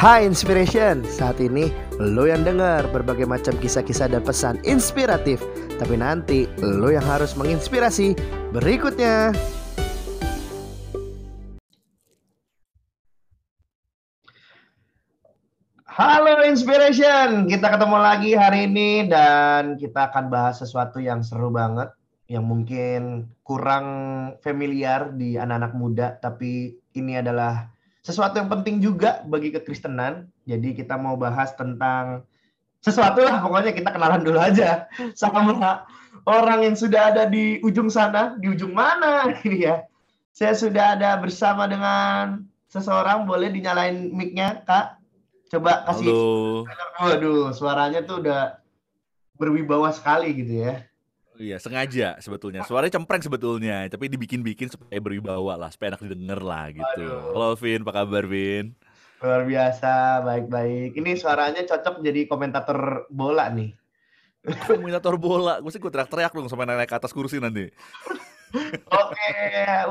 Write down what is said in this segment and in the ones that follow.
Hai Inspiration, saat ini lo yang dengar berbagai macam kisah-kisah dan pesan inspiratif. Tapi nanti lo yang harus menginspirasi. Berikutnya. Halo Inspiration, kita ketemu lagi hari ini dan kita akan bahas sesuatu yang seru banget yang mungkin kurang familiar di anak-anak muda tapi ini adalah sesuatu yang penting juga bagi kekristenan. Jadi kita mau bahas tentang sesuatu lah pokoknya kita kenalan dulu aja sama orang yang sudah ada di ujung sana, di ujung mana ini ya. Saya sudah ada bersama dengan seseorang, boleh dinyalain mic-nya, Kak? Coba kasih. Halo. Waduh, suaranya tuh udah berwibawa sekali gitu ya. Iya, sengaja sebetulnya. Suaranya cempreng sebetulnya, tapi dibikin-bikin supaya berwibawa lah, supaya enak didengar lah gitu. Aduh. Halo Vin, apa kabar Vin? Luar biasa, baik-baik. Ini suaranya cocok jadi komentator bola nih. Komentator bola, gue sih gue teriak-teriak dong sampai naik ke atas kursi nanti. Oke,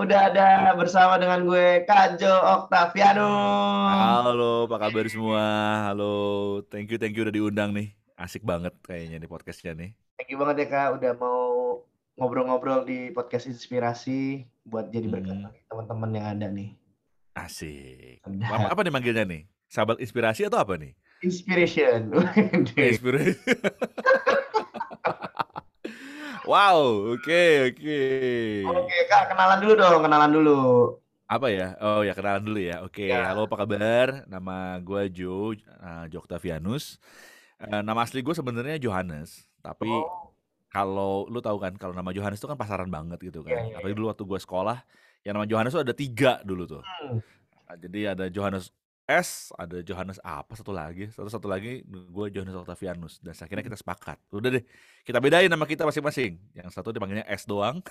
udah ada bersama dengan gue Kajo Octavianus. Halo, apa kabar semua? Halo, thank you, thank you udah diundang nih. Asik banget kayaknya di podcastnya nih. Thank you banget ya Kak, udah mau ngobrol-ngobrol di podcast Inspirasi buat jadi berkat Hmm. teman-teman yang ada nih. Asik. Apa, apa nih manggilnya nih? Sahabat inspirasi atau apa nih? Inspiration. Inspirasi. wow, oke, oke. Oke Kak, kenalan dulu dong, kenalan dulu. Apa ya? Oh ya kenalan dulu ya. Oke, Ya. halo apa kabar? Nama gue Jo, uh, Jo Eh, nama asli gue sebenarnya Johannes, tapi Oh, kalau lu tahu kan, kalau nama Johannes itu kan pasaran banget gitu Iya, kan. iya, Apalagi dulu waktu gue sekolah, yang nama Johannes itu ada tiga dulu tuh. hmm. Ah, Jadi ada Johannes S, ada Johannes apa satu lagi, satu satu lagi gue Johannes Octavianus. Dan akhirnya kita sepakat. Udah deh, kita bedain nama kita masing-masing. Yang satu dipanggilnya S doang,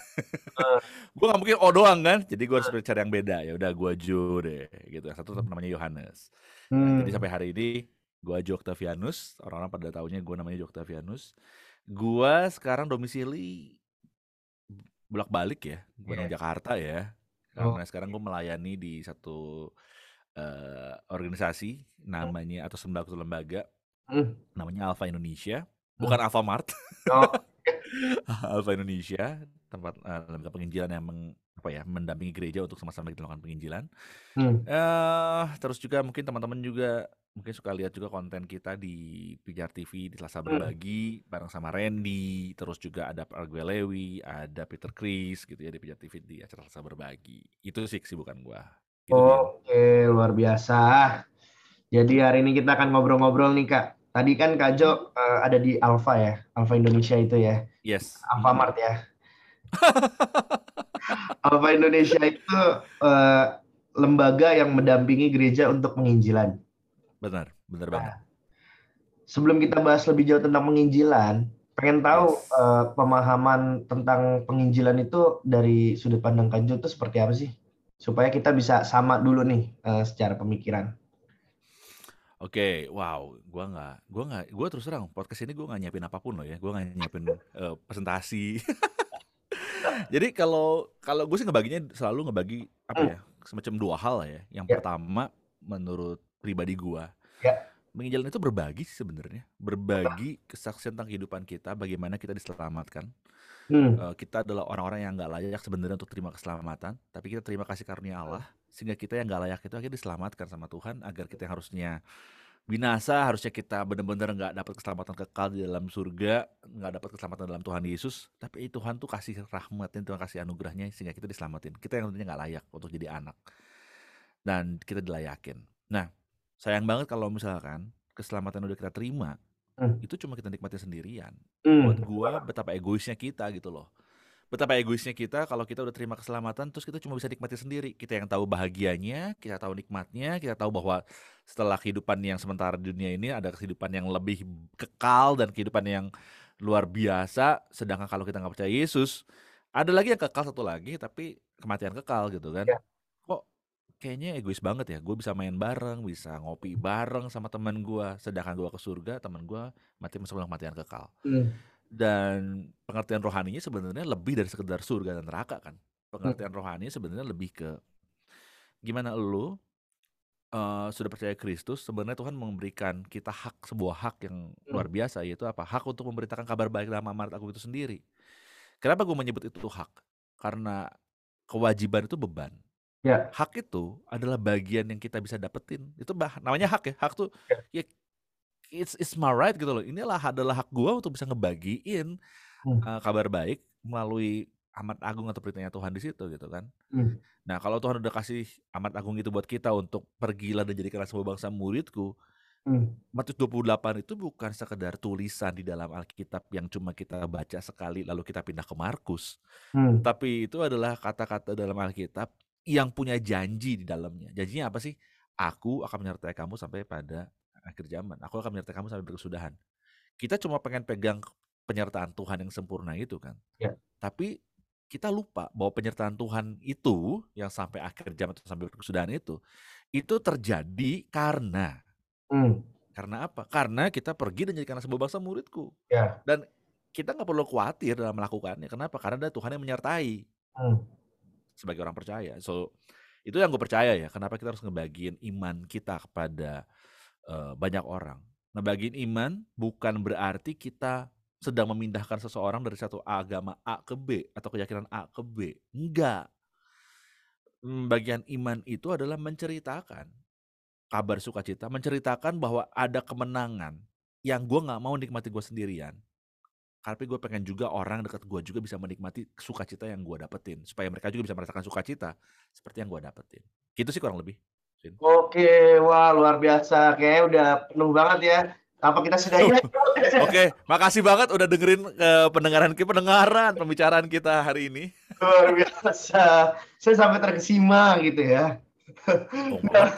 Eh, gue nggak mungkin O doang kan jadi gue harus cari yang beda ya udah gue Jo deh gitu yang satu tetap namanya Yohanes nah, jadi hmm. sampai hari ini gue Jo Octavianus orang-orang pada tahunya gue namanya Jo Octavianus gue sekarang domisili bolak-balik ya Bandung Iya. Jakarta ya Oh, karena sekarang gue melayani di satu eh, organisasi namanya atau sembako lembaga hmm. namanya Alpha Indonesia Hmm. bukan Alfamart Oh, Alpha Indonesia tempat eh, lembaga penginjilan yang meng, apa ya mendampingi gereja untuk sama-sama kita melakukan penginjilan. hmm. Eh terus juga mungkin teman-teman juga mungkin suka lihat juga konten kita di Pijar TV di Selasa Hmm. Berbagi bareng sama Randy, terus juga ada Argue Lewi, ada Peter Chris gitu ya di Pijar TV di acara Selasa Berbagi. Itu sih kesibukan gua. Gitu. Oke, luar biasa. Jadi hari ini kita akan ngobrol-ngobrol nih Kak. Tadi kan Kak Jo eh, ada di Alfa ya, Alfa Indonesia itu ya, Yes. Alfamart ya. Alfa Indonesia itu eh, lembaga yang mendampingi gereja untuk penginjilan. Benar, benar Nah, banget. sebelum kita bahas lebih jauh tentang penginjilan, pengen tahu Yes. eh, pemahaman tentang penginjilan itu dari sudut pandang Kak Jo itu seperti apa sih? Supaya kita bisa sama dulu nih eh, secara pemikiran. Oke, wow, gua nggak, gua nggak, gua terus terang podcast ini gua nggak nyiapin apa pun loh ya, gua nggak nyiapin eh, presentasi. Jadi kalau kalau gue sih ngebaginya selalu ngebagi apa Hmm, ya semacam dua hal ya. Yang ya, pertama menurut pribadi gua, ya. menginjalan itu berbagi sih sebenarnya, berbagi kesaksian tentang kehidupan kita, bagaimana kita diselamatkan. Hmm. Eh, kita adalah orang-orang yang nggak layak sebenarnya untuk terima keselamatan, tapi kita terima kasih karunia Allah, sehingga kita yang nggak layak itu akhirnya diselamatkan sama Tuhan, agar kita yang harusnya binasa, harusnya kita benar-benar nggak dapat keselamatan kekal di dalam surga, nggak dapat keselamatan dalam Tuhan Yesus, tapi Tuhan tuh kasih rahmatnya, Tuhan kasih anugerahnya, sehingga kita diselamatin. Kita yang tentunya nggak layak untuk jadi anak, dan kita dilayakin. Nah, sayang banget kalau misalkan keselamatan udah kita terima, Hmm. itu cuma kita nikmati sendirian. Buat Hmm. gua betapa egoisnya kita gitu loh. Betapa egoisnya kita kalau kita udah terima keselamatan terus kita cuma bisa nikmati sendiri. Kita yang tahu bahagianya, kita tahu nikmatnya, kita tahu bahwa setelah kehidupan yang sementara di dunia ini ada kehidupan yang lebih kekal dan kehidupan yang luar biasa. Sedangkan kalau kita nggak percaya Yesus, ada lagi yang kekal satu lagi tapi kematian kekal gitu kan. Ya. Kayaknya egois banget ya. Gue bisa main bareng, bisa ngopi bareng sama teman gue. Sedangkan gue ke surga, teman gue mati sebelum kematian kekal. Hmm. Dan pengertian rohaninya sebenarnya lebih dari sekedar surga dan neraka kan. Hmm. Pengertian rohani sebenarnya lebih ke gimana lu uh, sudah percaya Kristus, sebenarnya Tuhan memberikan kita hak sebuah hak yang luar Hmm. biasa yaitu apa? Hak untuk memberitakan kabar baik dalam amanat agung itu sendiri. Kenapa gue menyebut itu hak? Karena kewajiban itu beban. Ya. Hak itu adalah bagian yang kita bisa dapetin. Itu bah, namanya hak ya. Hak tuh Ya. ya it's it's my right gitu loh. Inilah adalah hak gua untuk bisa ngebagiin Hmm. uh, kabar baik melalui amat agung atau perintahnya Tuhan di situ gitu kan. Hmm. Nah, kalau Tuhan udah kasih amat agung itu buat kita untuk pergilah dan jadikanlah semua bangsa muridku. Hmm. Matius 28 itu bukan sekedar tulisan di dalam Alkitab yang cuma kita baca sekali lalu kita pindah ke Markus. Hmm. Tapi itu adalah kata-kata dalam Alkitab yang punya janji di dalamnya. Janjinya apa sih? Aku akan menyertai kamu sampai pada akhir zaman. Aku akan menyertai kamu sampai berkesudahan. Kita cuma pengen pegang penyertaan Tuhan yang sempurna itu kan. Ya. Tapi kita lupa bahwa penyertaan Tuhan itu yang sampai akhir zaman atau sampai berkesudahan itu itu terjadi karena Hmm. karena apa? Karena kita pergi dan jadikanlah sebuah bangsa muridku. Ya. Dan kita nggak perlu khawatir dalam melakukannya. Kenapa? Karena ada Tuhan yang menyertai Hmm. Sebagai orang percaya. So itu yang gue percaya ya. Kenapa kita harus ngebagiin iman kita kepada uh, banyak orang. Ngebagiin iman bukan berarti kita sedang memindahkan seseorang dari satu agama A ke B atau keyakinan A ke B. Enggak. Bagian iman itu adalah menceritakan kabar sukacita, menceritakan bahwa ada kemenangan yang gue nggak mau nikmati gue sendirian. Tapi gue pengen juga orang dekat gue juga bisa menikmati sukacita yang gue dapetin. Supaya mereka juga bisa merasakan sukacita seperti yang gue dapetin. Gitu sih kurang lebih. Vin. Oke, wah luar biasa. Kayaknya udah penuh banget ya. Apa kita sudah ya? Oke, makasih banget udah dengerin eh, pendengaran kita, pendengaran pembicaraan kita hari ini. luar biasa. Saya sampai terkesima gitu ya. Oh, Nah,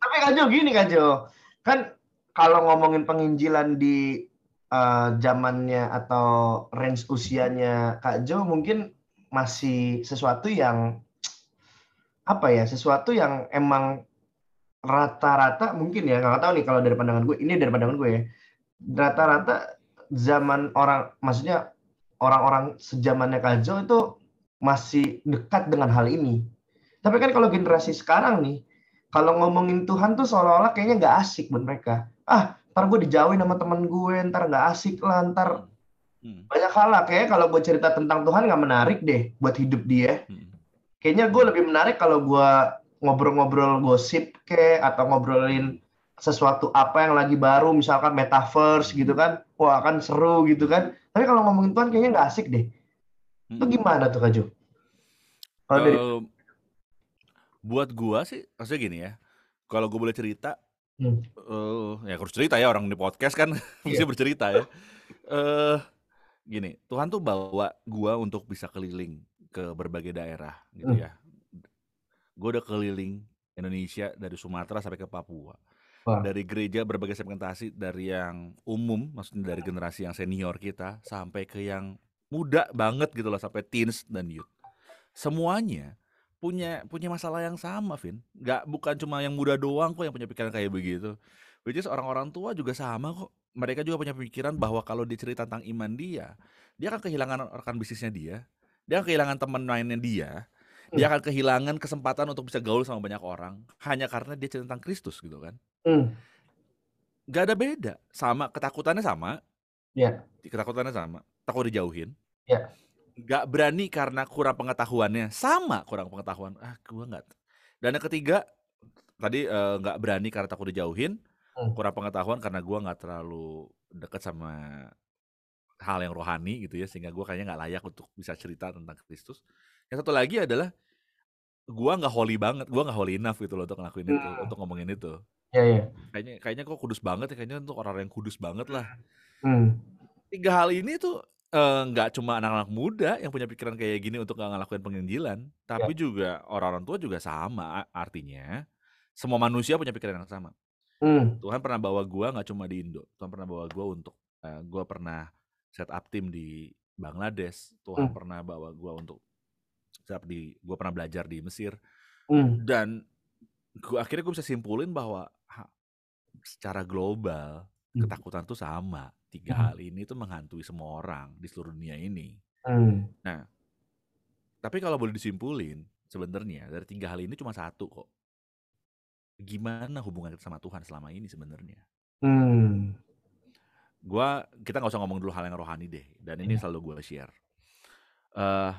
tapi Kak Jo gini Kak Jo. Kan kalau ngomongin penginjilan di eh, zamannya atau range usianya Kak Jo mungkin masih sesuatu yang apa ya? Sesuatu yang emang rata-rata mungkin ya. Nggak tahu nih kalau dari pandangan gue ini dari pandangan gue ya. Rata-rata zaman orang maksudnya orang-orang sejamannya Kak Jo itu masih dekat dengan hal ini. Tapi kan kalau generasi sekarang nih kalau ngomongin Tuhan tuh seolah-olah kayaknya nggak asik buat mereka. Ah ntar gue dijauhin sama temen gue ntar nggak asik lah ntar. Hmm, banyak hal lah kayaknya kalau gue cerita tentang Tuhan nggak menarik deh buat hidup dia. Hmm, kayaknya gue lebih menarik kalau gue ngobrol-ngobrol gosip ke atau ngobrolin sesuatu apa yang lagi baru misalkan metaverse gitu kan. Wah kan seru gitu kan. Tapi kalau ngomongin Tuhan kayaknya nggak asik deh. Itu hmm. gimana tuh Kak Jo? Kalau dari Eh, buat gua sih, maksudnya gini ya. Kalau gue boleh cerita, Hmm. eh ya harus cerita ya orang di podcast kan mesti Iya. bercerita ya. Eh gini, Tuhan tuh bawa gua untuk bisa keliling ke berbagai daerah gitu Hmm. ya. Gue udah keliling Indonesia dari Sumatera sampai ke Papua. Wah. Dari gereja berbagai segmentasi dari yang umum, maksudnya dari generasi yang senior kita sampai ke yang muda banget gitu loh sampai teens dan youth. Semuanya punya punya masalah yang sama, Vin. Nggak bukan cuma yang muda doang kok yang punya pikiran kayak begitu. Which is orang-orang tua juga sama kok. Mereka juga punya pikiran bahwa kalau dia cerita tentang iman dia, dia akan kehilangan rekan bisnisnya dia, dia akan kehilangan teman mainnya dia, dia akan kehilangan kesempatan untuk bisa gaul sama banyak orang hanya karena dia cerita tentang Kristus gitu kan. Hmm. Gak ada beda, sama ketakutannya sama, Ya. ketakutannya sama, takut dijauhin. Ya. Gak berani karena kurang pengetahuannya, sama kurang pengetahuan. Ah, gua nggak. Dan yang ketiga, tadi eh, nggak berani karena takut dijauhin, Hmm. kurang pengetahuan karena gua nggak terlalu dekat sama hal yang rohani gitu ya, sehingga gua kayaknya nggak layak untuk bisa cerita tentang Kristus. Yang satu lagi adalah gua nggak holy banget, gua nggak holy enough gitu loh untuk ngelakuin itu, Hmm. untuk ngomongin itu. Ya, ya. Kayaknya kayaknya kok kudus banget ya, kayaknya untuk orang yang kudus banget lah. Hmm. Tiga hal ini tuh eh, nggak cuma anak-anak muda yang punya pikiran kayak gini untuk nggak ngelakuin penginjilan, tapi juga orang-orang tua juga sama. A- Artinya semua manusia punya pikiran yang sama. Hmm. Tuhan pernah bawa gua nggak cuma di Indo, Tuhan pernah bawa gua untuk eh, gua pernah set up tim di Bangladesh, Tuhan Hmm. pernah bawa gua untuk set up di gua pernah belajar di Mesir Hmm. dan gua akhirnya gue bisa simpulin bahwa ha- secara global Hmm. ketakutan tuh sama. Tiga Hmm. hal ini tuh menghantui semua orang di seluruh dunia ini. Hmm. Tapi kalau boleh disimpulin, sebenarnya dari tiga hal ini cuma satu kok. gimana hubungan kita sama Tuhan selama ini sebenarnya. Hmm. Gua kita nggak usah ngomong dulu hal yang rohani deh, dan ini Iya. selalu gua share. Eh,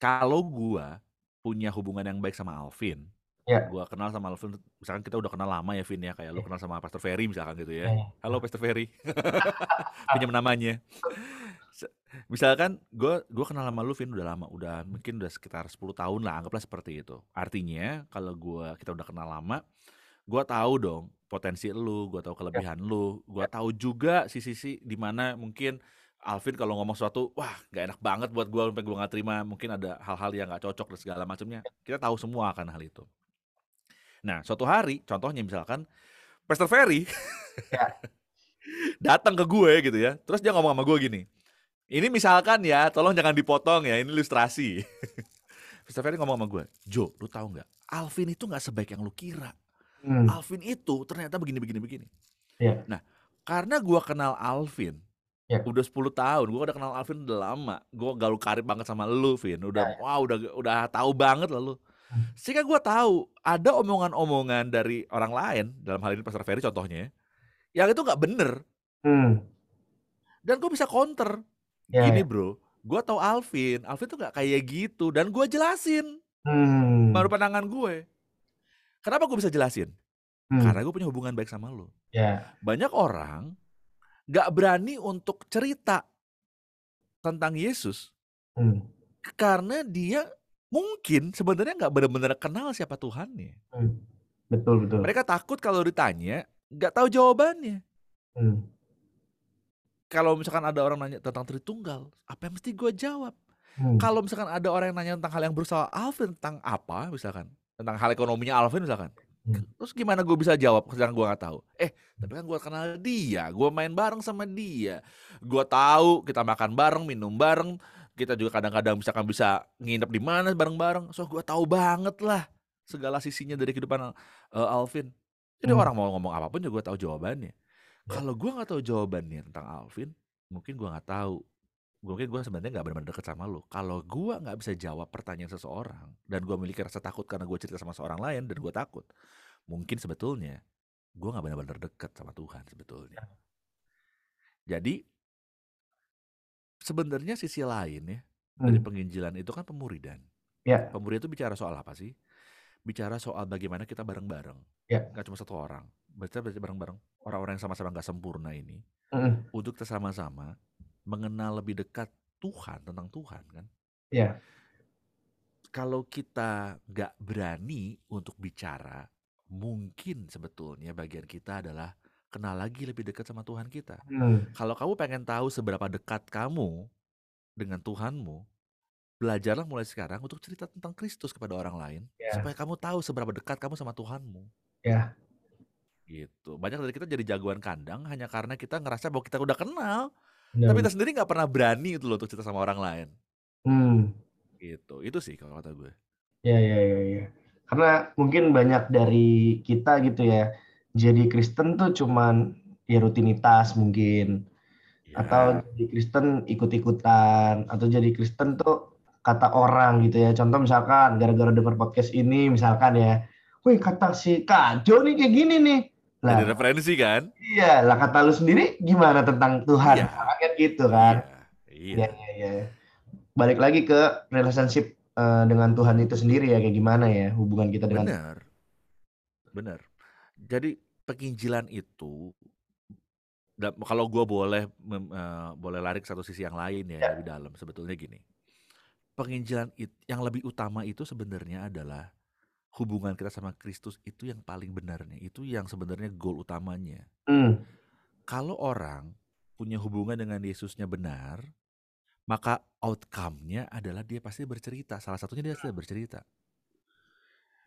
kalau gua punya hubungan yang baik sama Alvin, Ya. gua kenal sama Alvin, misalkan kita udah kenal lama ya, Vin, ya, kayak lu Iya. kenal sama Pastor Ferry misalkan gitu Iya ya. iya. Halo Pastor Ferry, pinjam namanya. Misalkan gua gua kenal sama lu, Vin, udah lama, udah mungkin udah sekitar 10 tahun lah, anggaplah seperti itu. Artinya kalau gua kita udah kenal lama, gua tahu dong potensi lu, gua tahu Ya. kelebihan lu, gua Ya. tahu juga sisi-sisi di mana mungkin Alvin kalau ngomong sesuatu, wah nggak enak banget buat gua, sampai gua nggak terima, mungkin ada hal-hal yang nggak cocok dan segala macamnya. Kita tahu semua akan hal itu. Nah, suatu hari, contohnya misalkan Pastor Ferry Ya. datang ke gue gitu ya, terus dia ngomong sama gue gini, "Ini misalkan ya, tolong jangan dipotong ya, ini ilustrasi." Pastor Ferry ngomong sama gue, "Jo, lu tahu nggak, Alvin itu nggak sebaik yang lu kira. Hmm. Alvin itu ternyata begini begini begini." Iya. Nah, karena gua kenal Alvin, Ya. udah 10 tahun, gua udah kenal Alvin udah lama, gua gaul karib banget sama lu, Vin, Ya udah ya. wah udah udah tahu banget lah lu. Sehingga gua tahu ada omongan-omongan dari orang lain, dalam hal ini Pastor Ferry contohnya, yang itu nggak bener. Hmm. Dan gue bisa counter, Ya "Gini ya. Bro, gua tahu Alvin, Alvin tuh nggak kayak gitu." Dan gua jelasin, Hmm. menurut pandangan gue. Kenapa gue bisa jelasin? Hmm. Karena gue punya hubungan baik sama lu. Ya. Banyak orang nggak berani untuk cerita tentang Yesus Hmm. karena dia mungkin sebenarnya nggak benar-benar kenal siapa Tuhannya. Hmm. Betul betul. Mereka takut kalau ditanya nggak tahu jawabannya. Hmm. Kalau misalkan ada orang nanya tentang Tritunggal, apa yang mesti gue jawab? Hmm. Kalau misalkan ada orang yang nanya tentang hal yang berusaha Alvin tentang apa, misalkan tentang hal ekonominya Alvin misalkan, Hmm. terus gimana gue bisa jawab? Sedangkan gue nggak tahu. Eh, tapi kan gue kenal dia, gue main bareng sama dia, gue tahu kita makan bareng, minum bareng, kita juga kadang-kadang misalkan bisa nginep di mana bareng-bareng, so gue tahu banget lah segala sisinya dari kehidupan uh, Alvin. Jadi Hmm. orang mau ngomong apa pun juga gue tahu jawabannya. Ya. Kalau gue nggak tahu jawabannya tentang Alvin, mungkin gue nggak tahu. Mungkin gue sebenarnya nggak benar-benar deket sama lo. Kalau gue nggak bisa jawab pertanyaan seseorang dan gue memiliki rasa takut karena gue cerita sama seorang lain dan gue takut, mungkin sebetulnya gue nggak benar-benar dekat sama Tuhan sebetulnya. Jadi sebenarnya sisi lain ya dari Hmm. penginjilan itu kan pemuridan. Ya. Pemuridan itu bicara soal apa sih? Bicara soal bagaimana kita bareng-bareng, Ya. nggak cuma satu orang. Baca baca bareng-bareng orang-orang yang sama-sama nggak sempurna ini Hmm. untuk kita sama-sama mengenal lebih dekat Tuhan tentang Tuhan kan. Ya. Kalau kita nggak berani untuk bicara, mungkin sebetulnya bagian kita adalah kenal lagi lebih dekat sama Tuhan kita. Hmm. Kalau kamu pengen tahu seberapa dekat kamu dengan Tuhanmu, belajarlah mulai sekarang untuk cerita tentang Kristus kepada orang lain, Ya. supaya kamu tahu seberapa dekat kamu sama Tuhanmu. Ya. Gitu. Banyak dari kita jadi jagoan kandang hanya karena kita ngerasa bahwa kita udah kenal, Benar. tapi kita sendiri nggak pernah berani itu loh untuk cerita sama orang lain. Hmm. Gitu. Itu sih kalau kata gue. Ya, ya, ya, ya. Karena mungkin banyak dari kita gitu ya, jadi Kristen tuh cuman ya rutinitas mungkin, atau Ya. jadi Kristen ikut-ikutan, atau jadi Kristen tuh kata orang gitu ya. Contoh misalkan gara-gara denger podcast ini misalkan ya, wih kata si Kak Jo nih kayak gini nih. Lah, referensi kan? iya, lah kata lu sendiri gimana tentang Tuhan? Iya. Misalkan kan gitu kan. Iya. Iya, iya, iya. Balik lagi ke relationship eh, dengan Tuhan itu sendiri ya, kayak gimana ya hubungan kita dengan Benar. Benar. Jadi penginjilan itu da- kalau gue boleh mem- eh, boleh lari ke satu sisi yang lain ya, Ya. lebih dalam sebetulnya gini. Penginjilan it- yang lebih utama itu sebenarnya adalah hubungan kita sama Kristus itu yang paling benarnya. Itu yang sebenarnya goal utamanya. Hmm, Kalau orang punya hubungan dengan Yesusnya benar, maka outcome-nya adalah dia pasti bercerita. Salah satunya dia pasti bercerita.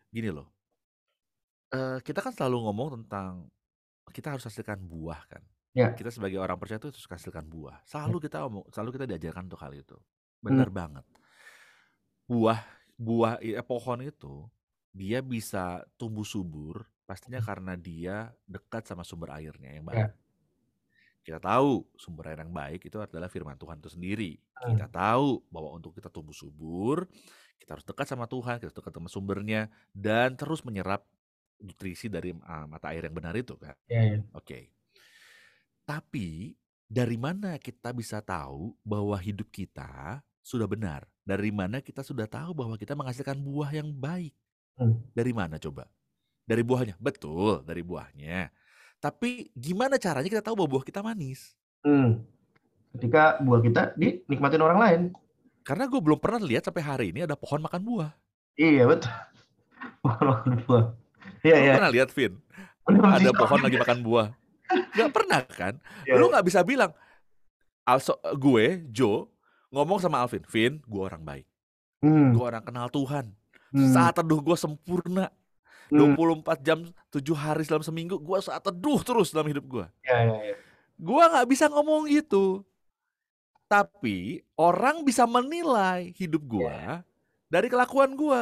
Gini loh, kita kan selalu ngomong tentang kita harus hasilkan buah kan. Ya. Kita sebagai orang percaya itu harus hasilkan buah. Selalu kita omong, selalu kita diajarkan untuk hal itu. Hmm. Benar banget. Buah, buah eh, pohon itu dia bisa tumbuh subur pastinya karena dia dekat sama sumber airnya yang Ya. baik. Kita tahu sumber air yang baik itu adalah firman Tuhan itu sendiri. Hmm. Kita tahu bahwa untuk kita tumbuh subur, kita harus dekat sama Tuhan, kita harus dekat sama sumbernya, dan terus menyerap nutrisi dari uh, mata air yang benar itu kan. Iya, iya. Oke. Tapi dari mana kita bisa tahu bahwa hidup kita sudah benar? Dari mana kita sudah tahu bahwa kita menghasilkan buah yang baik? Hmm. Dari mana coba? Dari buahnya. Betul, dari buahnya. Tapi gimana caranya kita tahu bahwa buah kita manis? Hmm. Ketika buah kita dinikmatin orang lain. Karena gue belum pernah lihat sampai hari ini ada pohon makan buah. Iya betul. Pohon makan buah. Iya iya. pernah lihat, Vin? Ada pohon lagi makan buah. Gak pernah kan? Iya. Lu gak bisa bilang, also, gue, Joe, ngomong sama Alvin, Vin, gue orang baik. Hmm. Gue orang kenal Tuhan. Hmm. Saat teduh gue sempurna. Hmm. 24 jam, 7 hari dalam seminggu, gue saat teduh terus dalam hidup gue. Iya iya iya. Gue gak bisa ngomong gitu. Tapi orang bisa menilai hidup gue dari kelakuan gue.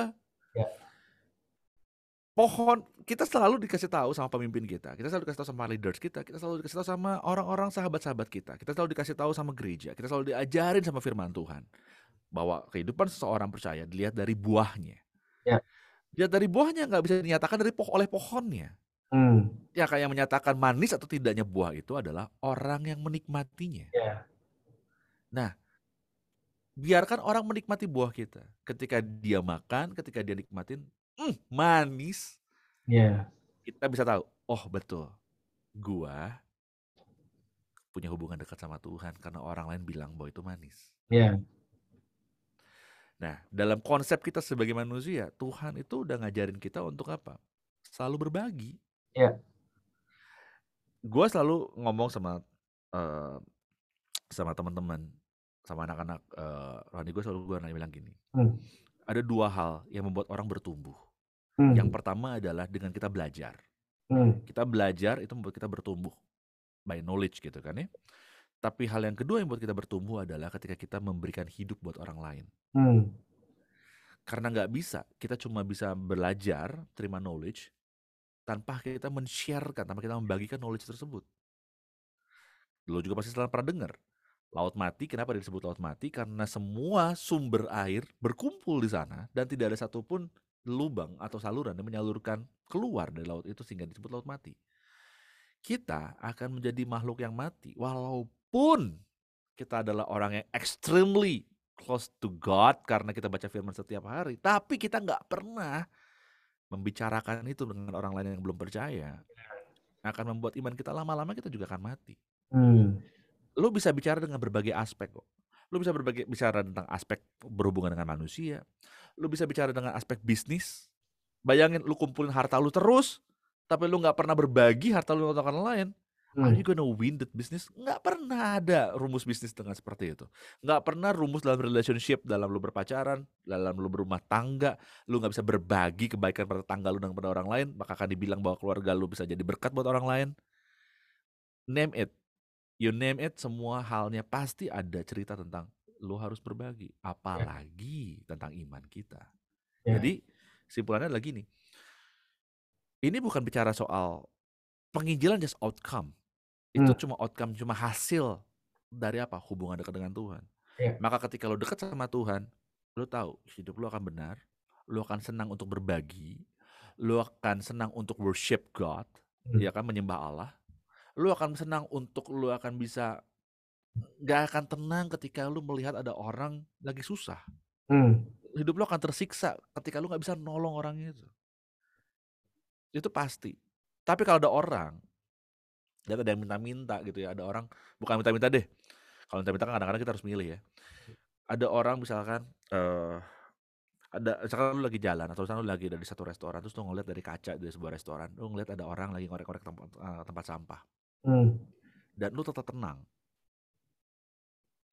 Ya. Pohon kita selalu dikasih tahu sama pemimpin kita, kita selalu dikasih tahu sama leaders kita, kita selalu dikasih tahu sama orang-orang sahabat-sahabat kita, kita selalu dikasih tahu sama gereja, kita selalu diajarin sama firman Tuhan bahwa kehidupan seseorang percaya dilihat dari buahnya. Ya. Dilihat dari buahnya nggak bisa dinyatakan dari poh oleh pohonnya. Hmm. Ya kayak yang menyatakan manis atau tidaknya buah itu adalah orang yang menikmatinya. Iya. Nah, biarkan orang menikmati buah kita. Ketika dia makan, ketika dia nikmatin, "Hmm, manis. Iya. Kita bisa tahu, oh betul, gua punya hubungan dekat sama Tuhan karena orang lain bilang bahwa itu manis. Iya. Nah, dalam konsep kita sebagai manusia, Tuhan itu udah ngajarin kita untuk apa? Selalu berbagi. Iya. Gua selalu ngomong sama eh, sama teman-teman, sama anak-anak eh, rohani gue selalu gue bilang gini. Hmm. Ada dua hal yang membuat orang bertumbuh. Hmm. Yang pertama adalah dengan kita belajar. Hmm. Kita belajar itu membuat kita bertumbuh by knowledge gitu kan ya. Tapi hal yang kedua yang membuat kita bertumbuh adalah ketika kita memberikan hidup buat orang lain. Hmm. Karena nggak bisa, kita cuma bisa belajar, terima knowledge, tanpa kita men-sharekan, tanpa kita membagikan knowledge tersebut. Lo juga pasti selalu pernah dengar. Laut mati, kenapa disebut laut mati? Karena semua sumber air berkumpul di sana dan tidak ada satupun lubang atau saluran yang menyalurkan keluar dari laut itu sehingga disebut laut mati. Kita akan menjadi makhluk yang mati walaupun kita adalah orang yang extremely close to God karena kita baca firman setiap hari, tapi kita nggak pernah membicarakan itu dengan orang lain yang belum percaya. Akan membuat iman kita lama-lama kita juga akan mati Hmm. Lu bisa bicara dengan berbagai aspek kok. Lu bisa berbagai bicara tentang aspek berhubungan dengan manusia. Lu bisa bicara dengan aspek bisnis. Bayangin lu kumpulin harta lu terus, tapi lu nggak pernah berbagi harta lu untuk orang lain. Are Hmm. you gonna win that business? Nggak pernah ada rumus bisnis dengan seperti itu. Nggak pernah rumus dalam relationship, dalam lu berpacaran, dalam lu berumah tangga. Lu nggak bisa berbagi kebaikan pada tangga lu dan pada orang lain, maka akan dibilang bahwa keluarga lu bisa jadi berkat buat orang lain. Name it. You name it, semua halnya pasti ada cerita tentang lu harus berbagi. Apalagi tentang iman kita. Ya. Jadi simpulannya adalah gini. Ini bukan bicara soal penginjilan just outcome. Itu Hmm. cuma outcome, cuma hasil dari apa? Hubungan dekat dengan Tuhan. Ya. Maka ketika lu dekat sama Tuhan, lu tahu hidup lu akan benar, lu akan senang untuk berbagi, lu akan senang untuk worship God, Hmm. ya kan menyembah Allah. Lu akan senang untuk lu akan bisa gak akan tenang ketika lu melihat ada orang lagi susah. Hmm. Hidup lu akan tersiksa ketika lu nggak bisa nolong orang itu. Itu pasti. Tapi kalau ada orang, lihat ada yang minta-minta gitu ya, ada orang bukan minta-minta deh. Kalau minta-minta kan kadang-kadang kita harus milih ya. Ada orang misalkan eh ada misalkan lu lagi jalan atau misalkan lu lagi dari satu restoran terus lu ngeliat dari kaca dari sebuah restoran, lu ngeliat ada orang lagi ngorek-ngorek tempat eh, tempat sampah Hmm. dan lu tetap tenang.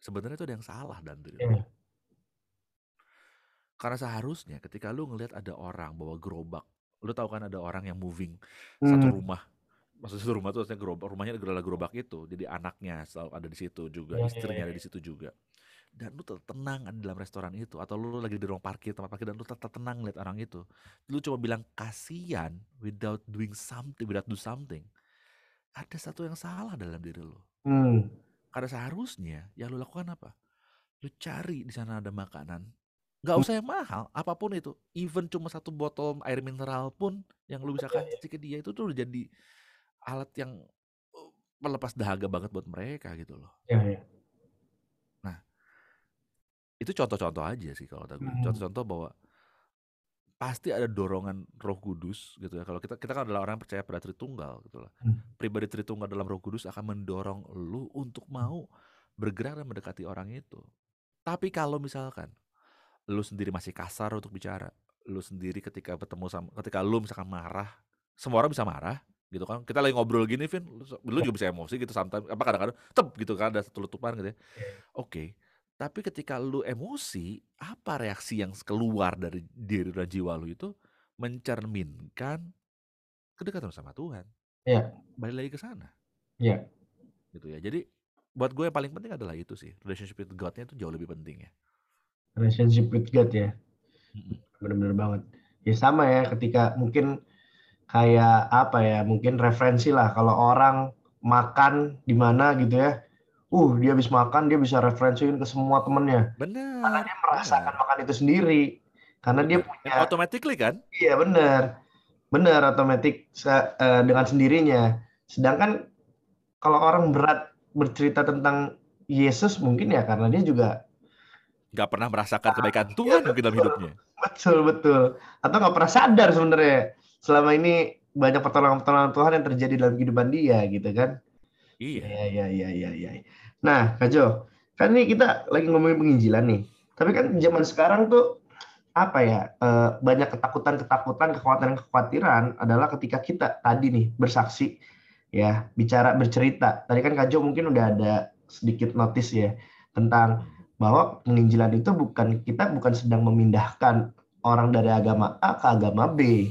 Sebenarnya itu ada yang salah dan diri Iya. lu. Karena seharusnya ketika lu ngelihat ada orang bawa gerobak, lu tahu kan ada orang yang moving satu Hmm. rumah. Maksudnya satu rumah itu maksudnya gerobak, rumahnya adalah gerobak itu. Jadi anaknya selalu ada di situ juga, Iya, iya, istrinya ada iya. di situ juga. Dan lu tetap tenang ada di dalam restoran itu atau lu lagi di ruang parkir, tempat parkir dan lu tetap tenang lihat orang itu. Lu cuma bilang kasihan without doing something, without do something. Ada satu yang salah dalam diri lu. Hmm. Karena seharusnya yang lu lakukan apa? Lu cari di sana ada makanan, Nggak usah yang mahal, apa pun itu. Even cuma satu botol air mineral pun yang lu bisa kasih ke dia itu tuh udah jadi alat yang uh, melepas dahaga banget buat mereka gitu loh. Iya, iya. Nah, itu contoh-contoh aja sih kalau kata gue. Hmm. Contoh-contoh bahwa pasti ada dorongan Roh Kudus gitu ya. Kalau kita kita kan adalah orang yang percaya pada Tritunggal gitu lah. Hmm. Pribadi Tritunggal dalam Roh Kudus akan mendorong lu untuk mau bergerak dan mendekati orang itu. Tapi kalau misalkan lu sendiri masih kasar untuk bicara, lu sendiri ketika ketemu sama ketika lu misalkan marah, semua orang bisa marah gitu kan. Kita lagi ngobrol gini, Vin, lu, lu Ya. juga bisa emosi gitu sometimes apa kadang-kadang tep gitu kan ada satu letupan gitu ya. Iya. Oke. Tapi ketika lu emosi, apa reaksi yang keluar dari diri dan jiwa lu itu mencerminkan kedekatan sama Tuhan. Iya. Balik lagi ke sana. Iya. Gitu ya. Jadi buat gue yang paling penting adalah itu sih. Relationship with God-nya itu jauh lebih penting ya. Relationship with God ya. Bener-bener banget. Ya sama ya ketika mungkin kayak apa ya, mungkin referensi lah kalau orang makan di mana gitu ya. Uh, dia habis makan dia bisa referensiin ke semua temennya. Karena Benar. dia merasakan benar. makan itu sendiri. Karena dia punya automatically kan? Iya benar, benar otomatis se- eh, dengan sendirinya. Sedangkan kalau orang berat bercerita tentang Yesus mungkin ya karena dia juga Gak pernah merasakan kebaikan iya Tuhan mungkin dalam hidupnya. betul betul. Atau nggak pernah sadar sebenarnya selama ini banyak pertolongan-pertolongan Tuhan yang terjadi dalam kehidupan dia gitu kan? Iya. Iya iya iya iya. iya. Nah Kak Jo, kan ini kita lagi ngomongin penginjilan nih. Tapi kan zaman sekarang tuh apa ya eh, banyak ketakutan-ketakutan, kekhawatiran-kekhawatiran adalah ketika kita tadi nih bersaksi ya bicara bercerita. Tadi kan Kak Jo mungkin udah ada sedikit notis ya tentang bahwa penginjilan itu bukan kita bukan sedang memindahkan orang dari agama A ke agama B,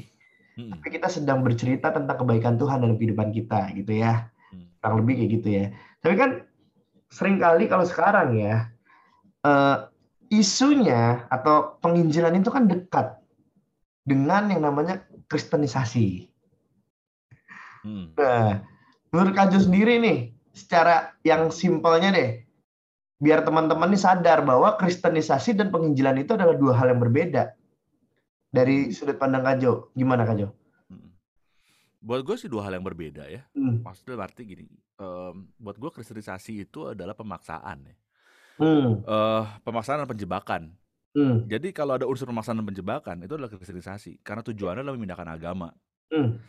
Mm-mm. tapi kita sedang bercerita tentang kebaikan Tuhan dalam kehidupan kita gitu ya Hmm. kurang lebih kayak gitu ya. Tapi kan sering kali kalau sekarang ya eh, isunya atau penginjilan itu kan dekat dengan yang namanya kristenisasi. Mm. Nah, menurut Kak Jo sendiri nih, secara yang simpelnya deh, biar teman-teman nih sadar bahwa kristenisasi dan penginjilan itu adalah dua hal yang berbeda. Dari sudut pandang Kak Jo, gimana Kak Jo? Mm. Buat gue sih dua hal yang berbeda ya. Hmm. Maksudnya berarti gini, em, buat gue kristenisasi itu adalah pemaksaan ya. Hmm. Eh, pemaksaan dan penjebakan. Hmm. Jadi kalau ada unsur pemaksaan dan penjebakan itu adalah kristenisasi karena tujuannya adalah memindahkan agama. Hmm.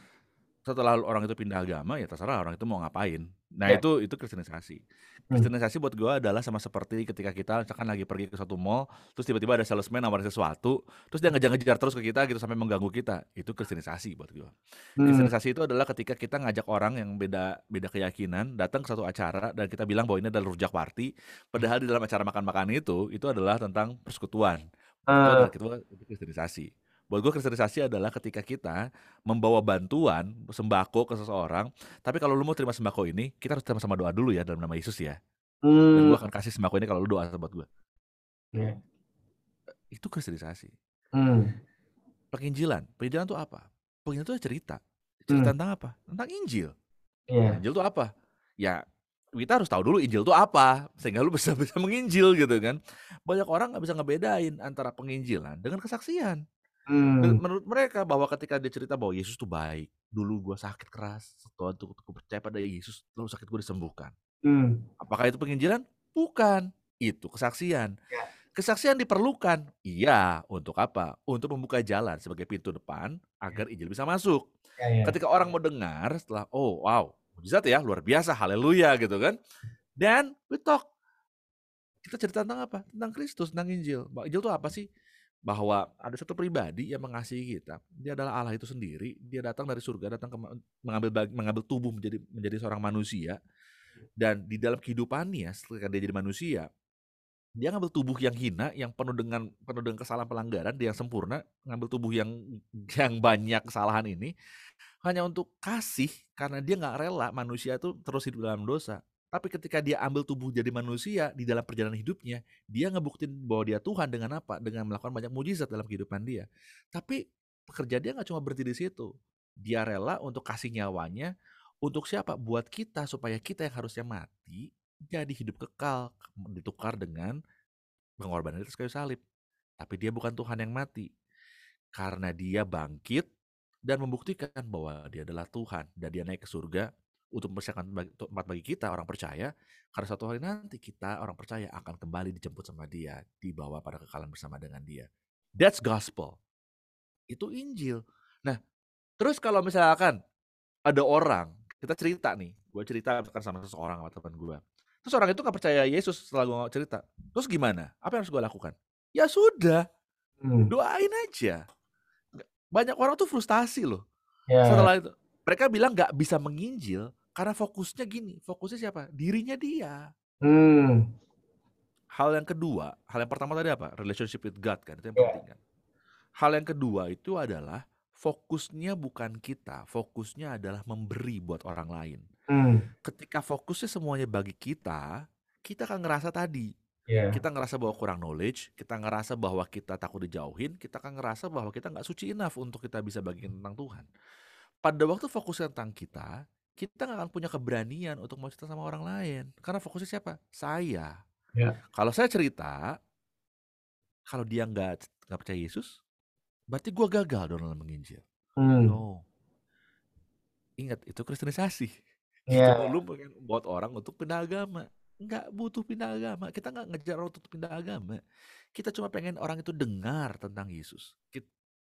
Setelah orang itu pindah agama ya terserah orang itu mau ngapain. Nah Ya. itu itu kristenisasi. Hmm. Kristenisasi buat gue adalah sama seperti ketika kita misalkan lagi pergi ke suatu mall, terus tiba-tiba ada salesman nawarin sesuatu, terus dia ngejar-ngejar terus ke kita gitu sampai mengganggu kita. Itu kristenisasi buat gue. Hmm. Kristenisasi itu adalah ketika kita ngajak orang yang beda beda keyakinan datang ke suatu acara dan kita bilang bahwa ini adalah rujak party, padahal di dalam acara makan-makan itu itu adalah tentang persekutuan. Itu Eh, adalah kristenisasi. Buat gue kristenisasi adalah ketika kita membawa bantuan sembako ke seseorang, tapi kalau lu mau terima sembako ini, kita harus sama-sama doa dulu ya dalam nama Yesus ya. Dan hmm. gue akan kasih sembako ini kalau lu doa buat gue. Ya. Itu kristenisasi. Hmm. Penginjilan. Penginjilan itu apa? Penginjilan itu cerita. Cerita Hmm. tentang apa? Tentang Injil. Iya. Injil itu apa? Ya kita harus tahu dulu Injil itu apa sehingga lu bisa bisa menginjil gitu kan. Banyak orang nggak bisa ngebedain antara penginjilan dengan kesaksian. Hmm. menurut mereka bahwa ketika dia cerita bahwa Yesus tuh baik, dulu gua sakit keras, setelah itu aku percaya pada Yesus, lalu sakit gue disembuhkan. Hmm. Apakah itu penginjilan? Bukan. Itu kesaksian. Ya. Kesaksian diperlukan. Iya, untuk apa? Untuk membuka jalan sebagai pintu depan agar Injil bisa masuk. Ya, ya. Ketika orang mau dengar setelah oh wow, mujizat ya, luar biasa, haleluya gitu kan. Dan we talk. Kita cerita tentang apa? Tentang Kristus, tentang Injil. Injil itu apa sih? Bahwa ada satu pribadi yang mengasihi kita. Dia adalah Allah itu sendiri. Dia datang dari surga, datang ke, mengambil mengambil tubuh menjadi menjadi seorang manusia. Dan di dalam kehidupannya, setelah dia jadi manusia, dia ngambil tubuh yang hina, yang penuh dengan penuh dengan kesalahan pelanggaran, dia yang sempurna, ngambil tubuh yang yang banyak kesalahan ini hanya untuk kasih karena dia nggak rela manusia itu terus hidup dalam dosa. Tapi ketika dia ambil tubuh jadi manusia di dalam perjalanan hidupnya, dia ngebuktiin bahwa dia Tuhan dengan apa? Dengan melakukan banyak mujizat dalam kehidupan dia. Tapi pekerja dia nggak cuma berhenti di situ. Dia rela untuk kasih nyawanya untuk siapa? Buat kita supaya kita yang harusnya mati jadi hidup kekal ditukar dengan pengorbanan di kayu salib. Tapi dia bukan Tuhan yang mati. Karena dia bangkit dan membuktikan bahwa dia adalah Tuhan dan dia naik ke surga untuk mempersiapkan tempat bagi kita orang percaya karena suatu hari nanti kita orang percaya akan kembali dijemput sama dia dibawa pada kekalahan bersama dengan dia. That's gospel. Itu Injil. Nah terus kalau misalkan ada orang kita cerita nih gue cerita kan sama seseorang sama teman gue terus orang itu nggak percaya Yesus setelah gue cerita. Terus gimana? Apa yang harus gue lakukan? Ya sudah hmm. doain aja. Banyak orang tuh frustasi loh yeah. setelah itu. Mereka bilang nggak bisa menginjil karena fokusnya gini fokusnya siapa dirinya dia hmm. hal yang kedua hal yang pertama tadi apa relationship with God kan itu yang yeah. penting kan hal yang kedua itu adalah fokusnya bukan kita fokusnya adalah memberi buat orang lain hmm. ketika fokusnya semuanya bagi kita kita akan ngerasa tadi Yeah. Kita ngerasa bahwa kurang knowledge, kita ngerasa bahwa kita takut dijauhin, kita akan ngerasa bahwa kita nggak suci enough untuk kita bisa bagiin tentang Tuhan. Pada waktu fokus tentang kita, kita nggak akan punya keberanian untuk mau cerita sama orang lain. Karena fokusnya siapa? Saya. Yeah. Kalau saya cerita, kalau dia nggak nggak percaya Yesus, berarti gue gagal dong dalam menginjil. Hmm. No. Ingat itu kristenisasi. Yeah. Gitu, lu pengen buat orang untuk pindah agama nggak butuh pindah agama. Kita nggak ngejar orang untuk pindah agama. Kita cuma pengen orang itu dengar tentang Yesus.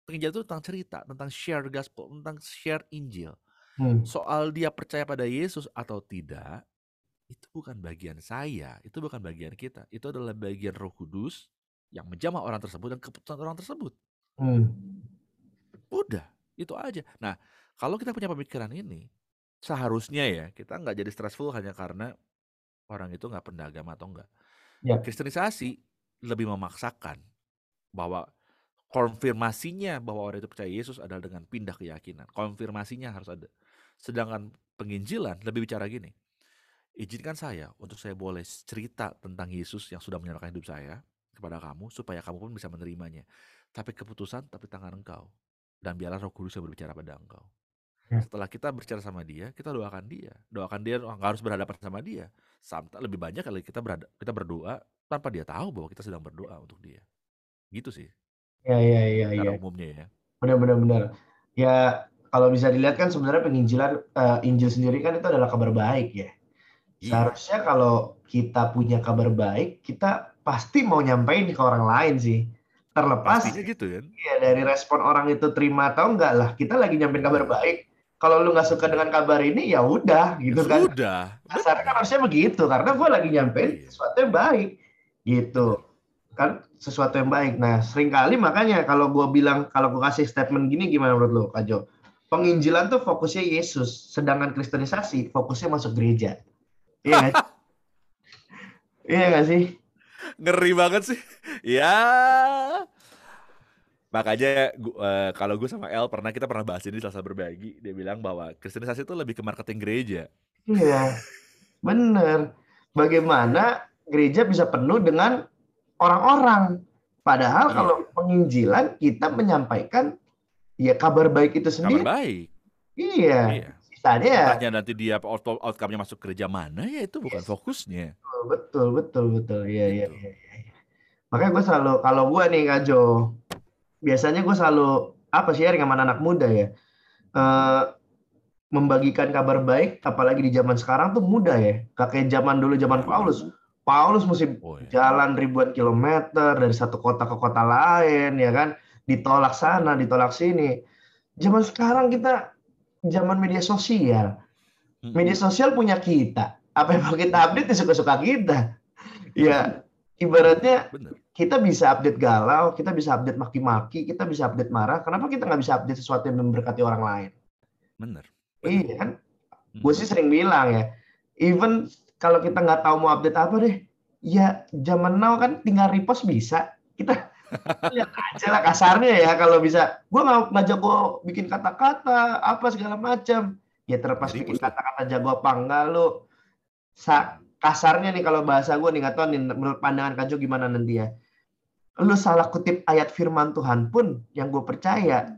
Penginjil itu tentang cerita, tentang share gospel, tentang share Injil. Hmm. Soal dia percaya pada Yesus atau tidak, itu bukan bagian saya, itu bukan bagian kita. Itu adalah bagian Roh Kudus yang menjamah orang tersebut dan keputusan orang tersebut. Hmm. Udah, itu aja. Nah, kalau kita punya pemikiran ini, seharusnya ya kita nggak jadi stressful hanya karena orang itu nggak pernah agama atau enggak. Ya. Kristenisasi lebih memaksakan bahwa konfirmasinya bahwa orang itu percaya Yesus adalah dengan pindah keyakinan. Konfirmasinya harus ada. Sedangkan penginjilan lebih bicara gini. Izinkan saya untuk saya boleh cerita tentang Yesus yang sudah menyerahkan hidup saya kepada kamu supaya kamu pun bisa menerimanya. Tapi keputusan tapi tangan engkau. Dan biarlah roh kudus yang berbicara pada engkau. Ya. Setelah kita berbicara sama dia, kita doakan dia. Doakan dia nggak harus berhadapan sama dia. Sampai lebih banyak kali kita berada, kita berdoa tanpa dia tahu bahwa kita sedang berdoa untuk dia. Gitu sih. Ya ya ya ya. umumnya ya. Benar benar benar. Ya kalau bisa dilihat kan sebenarnya penginjilan uh, Injil sendiri kan itu adalah kabar baik ya. Iya. Seharusnya kalau kita punya kabar baik, kita pasti mau nyampein ke orang lain sih. Terlepas Pastinya gitu ya. Iya, dari respon orang itu terima atau enggak lah. Kita lagi nyampein kabar baik kalau lu nggak suka dengan kabar ini ya udah gitu kan udah kasarnya kan harusnya begitu karena gue lagi nyampein iya. sesuatu yang baik gitu kan sesuatu yang baik nah sering kali makanya kalau gue bilang kalau gue kasih statement gini gimana menurut lo Kak Jo penginjilan tuh fokusnya Yesus sedangkan kristenisasi fokusnya masuk gereja iya gak? iya gak sih ngeri banget sih ya Makanya uh, kalau gue sama El pernah kita pernah bahas ini selasa berbagi, dia bilang bahwa kristenisasi itu lebih ke marketing gereja. Iya, bener. Bagaimana gereja bisa penuh dengan orang-orang. Padahal iya. kalau penginjilan kita menyampaikan ya kabar baik itu sendiri. Kabar baik. Iya. iya. Sisanya Entahnya nanti dia outcome-nya masuk gereja mana ya itu bukan yes. fokusnya. Betul, betul, betul. Iya, iya, gitu. iya, iya. Makanya gue selalu kalau gue nih Kak Jo, biasanya gue selalu apa sih sharing sama anak muda ya uh, membagikan kabar baik apalagi di zaman sekarang tuh mudah ya kakek zaman dulu zaman Paulus Paulus mesti oh, iya. jalan ribuan kilometer dari satu kota ke kota lain ya kan ditolak sana ditolak sini zaman sekarang kita zaman media sosial media sosial punya kita apa yang mau kita update ya suka-suka kita ya ibaratnya Bener kita bisa update galau, kita bisa update maki-maki, kita bisa update marah. Kenapa kita nggak bisa update sesuatu yang memberkati orang lain? Bener. Iya kan? Hmm. Gue sih sering bilang ya, even kalau kita nggak tahu mau update apa deh, ya zaman now kan tinggal repost bisa. Kita lihat aja lah kasarnya ya kalau bisa. Gue nggak nggak jago bikin kata-kata apa segala macam. Ya terlepas bikin kata-kata jago apa enggak lo. Sa kasarnya nih kalau bahasa gue nih nggak tahu nih menurut pandangan Kajo gimana nanti ya lu salah kutip ayat firman Tuhan pun yang gue percaya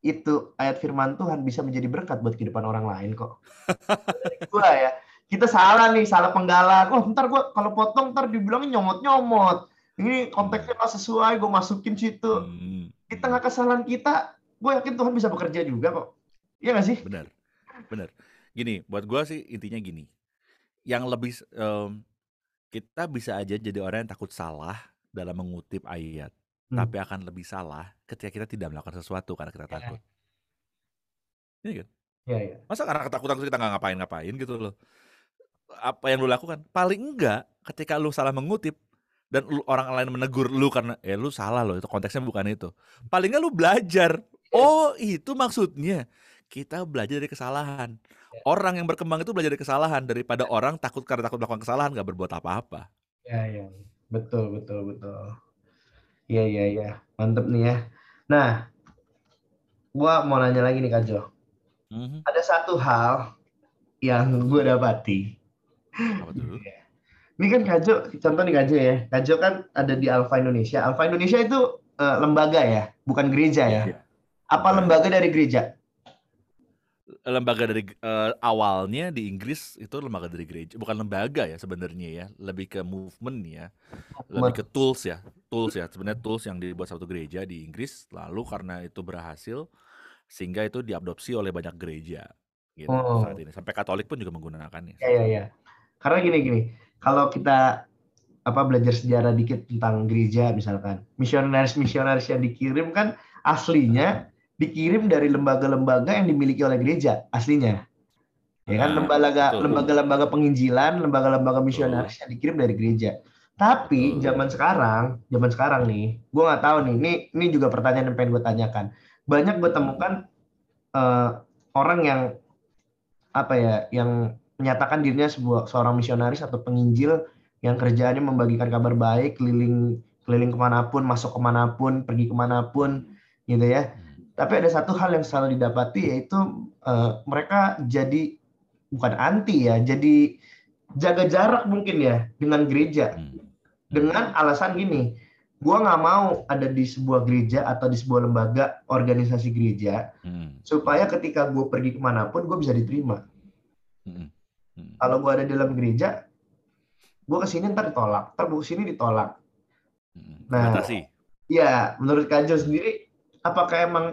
itu ayat firman Tuhan bisa menjadi berkat buat kehidupan orang lain kok. gue ya, kita salah nih, salah penggalan. Oh, ntar gue kalau potong ntar dibilang nyomot-nyomot. Ini konteksnya nggak sesuai, gue masukin situ. Hmm. Di tengah kesalahan kita, gue yakin Tuhan bisa bekerja juga kok. Iya nggak sih? Benar, benar. Gini, buat gua sih intinya gini. Yang lebih em, kita bisa aja jadi orang yang takut salah dalam mengutip ayat, Hmm. tapi akan lebih salah ketika kita tidak melakukan sesuatu karena kita Ya. takut. Iya kan? Iya, iya. Masa karena ketakutan kita nggak ngapain-ngapain gitu loh. Apa yang lu lakukan? Paling enggak ketika lu salah mengutip dan lu, orang lain menegur lu karena eh lu salah loh itu konteksnya bukan itu. Paling enggak lu belajar. Oh, itu maksudnya. Kita belajar dari kesalahan. Ya. Orang yang berkembang itu belajar dari kesalahan daripada orang takut karena takut melakukan kesalahan nggak berbuat apa-apa. Iya, iya. Betul, betul, betul. Iya, iya, iya. Mantep nih ya. Nah, gua mau nanya lagi nih Kak Jo. Mhm. Ada satu hal yang gue dapati. Apa tuh? Ini kan Kak Jo, contoh nih Kak Jo ya. Kak Jo kan ada di Alpha Indonesia. Alpha Indonesia itu eh, lembaga ya, bukan gereja ya. Iya. Apa lembaga dari gereja? lembaga dari eh, awalnya di Inggris itu lembaga dari gereja, bukan lembaga ya sebenarnya ya, lebih ke movement ya, lebih ke tools ya, tools ya, sebenarnya tools yang dibuat satu gereja di Inggris, lalu karena itu berhasil sehingga itu diadopsi oleh banyak gereja gitu Oh. saat ini, sampai Katolik pun juga menggunakannya. Ya, ya, ya. Karena gini gini, kalau kita apa belajar sejarah dikit tentang gereja misalkan, misionaris-misionaris yang dikirim kan aslinya dikirim dari lembaga-lembaga yang dimiliki oleh gereja aslinya. Ya kan Nah, lembaga lembaga-lembaga penginjilan, lembaga-lembaga misionaris yang dikirim dari gereja. Tapi zaman sekarang, zaman sekarang nih, gue nggak tahu nih, ini ini juga pertanyaan yang pengen gue tanyakan. Banyak gue temukan eh, orang yang apa ya, yang menyatakan dirinya sebuah seorang misionaris atau penginjil yang kerjaannya membagikan kabar baik, keliling keliling ke mana pun, masuk ke mana pun, pergi ke mana pun, gitu ya. Tapi ada satu hal yang selalu didapati yaitu eh, mereka jadi bukan anti ya, jadi jaga jarak mungkin ya dengan gereja Hmm. dengan alasan gini, gua nggak mau ada di sebuah gereja atau di sebuah lembaga organisasi gereja Hmm. supaya ketika gue pergi ke mana pun gue bisa diterima. Hmm. Hmm. Kalau gue ada di dalam gereja, gue ke sini ntar ditolak, ntar gue ke sini ditolak. Hmm. Nah, Batasi. Ya, menurut Kajo sendiri, apakah emang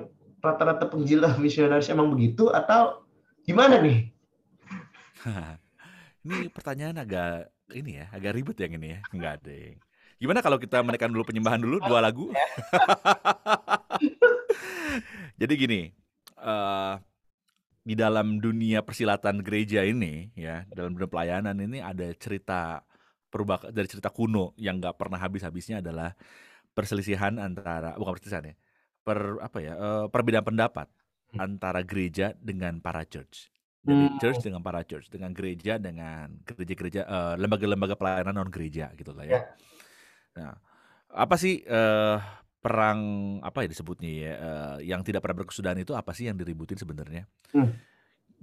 rata-rata penginjil misionaris emang begitu atau gimana nih? Ini pertanyaan agak ini ya, agak ribet yang ini ya. Enggak deh. Gimana kalau kita menekan dulu penyembahan dulu dua lagu? Jadi gini, eh di dalam dunia persilatan gereja ini ya, dalam dunia pelayanan ini ada cerita perubah dari cerita kuno yang nggak pernah habis-habisnya adalah perselisihan antara bukan perselisihan ya, per apa ya, eh, perbedaan pendapat antara gereja dengan para church. Jadi Hmm. church dengan para church, dengan gereja dengan gereja-gereja eh, lembaga-lembaga pelayanan non gereja gitu lah ya. Ya. Nah, apa sih eh, perang apa ya disebutnya ya eh, yang tidak pernah berkesudahan itu apa sih yang diributin sebenarnya? Hmm.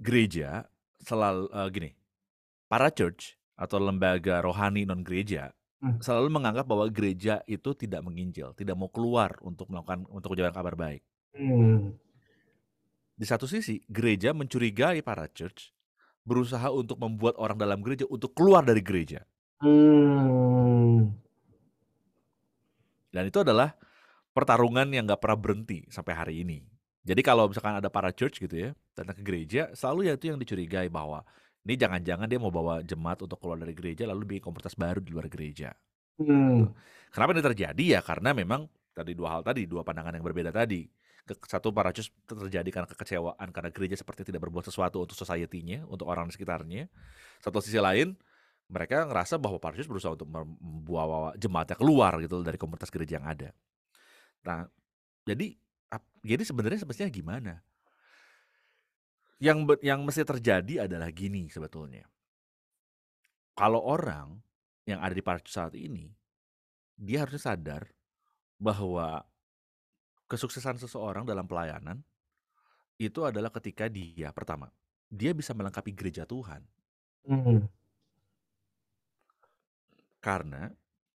Gereja selalu eh, gini, para church atau lembaga rohani non gereja Hmm. selalu menganggap bahwa gereja itu tidak menginjil, tidak mau keluar untuk melakukan untuk menjalankan kabar baik. Hmm. Di satu sisi, gereja mencurigai para church berusaha untuk membuat orang dalam gereja untuk keluar dari gereja. Hmm. Dan itu adalah pertarungan yang nggak pernah berhenti sampai hari ini. Jadi kalau misalkan ada para church gitu ya, datang ke gereja, selalu ya itu yang dicurigai bahwa ini jangan-jangan dia mau bawa jemaat untuk keluar dari gereja lalu bikin komunitas baru di luar gereja. Hmm. Kenapa ini terjadi ya? Karena memang tadi dua hal tadi, dua pandangan yang berbeda tadi. Satu para church terjadi karena kekecewaan karena gereja seperti tidak berbuat sesuatu untuk society-nya, untuk orang di sekitarnya. Satu sisi lain, mereka ngerasa bahwa para church berusaha untuk mem- membawa jemaatnya keluar gitu dari komunitas gereja yang ada. Nah, jadi jadi sebenarnya semestinya gimana? Yang yang mesti terjadi adalah gini sebetulnya. Kalau orang yang ada di church saat ini, dia harusnya sadar bahwa kesuksesan seseorang dalam pelayanan itu adalah ketika dia pertama, dia bisa melengkapi gereja Tuhan. Hmm. Karena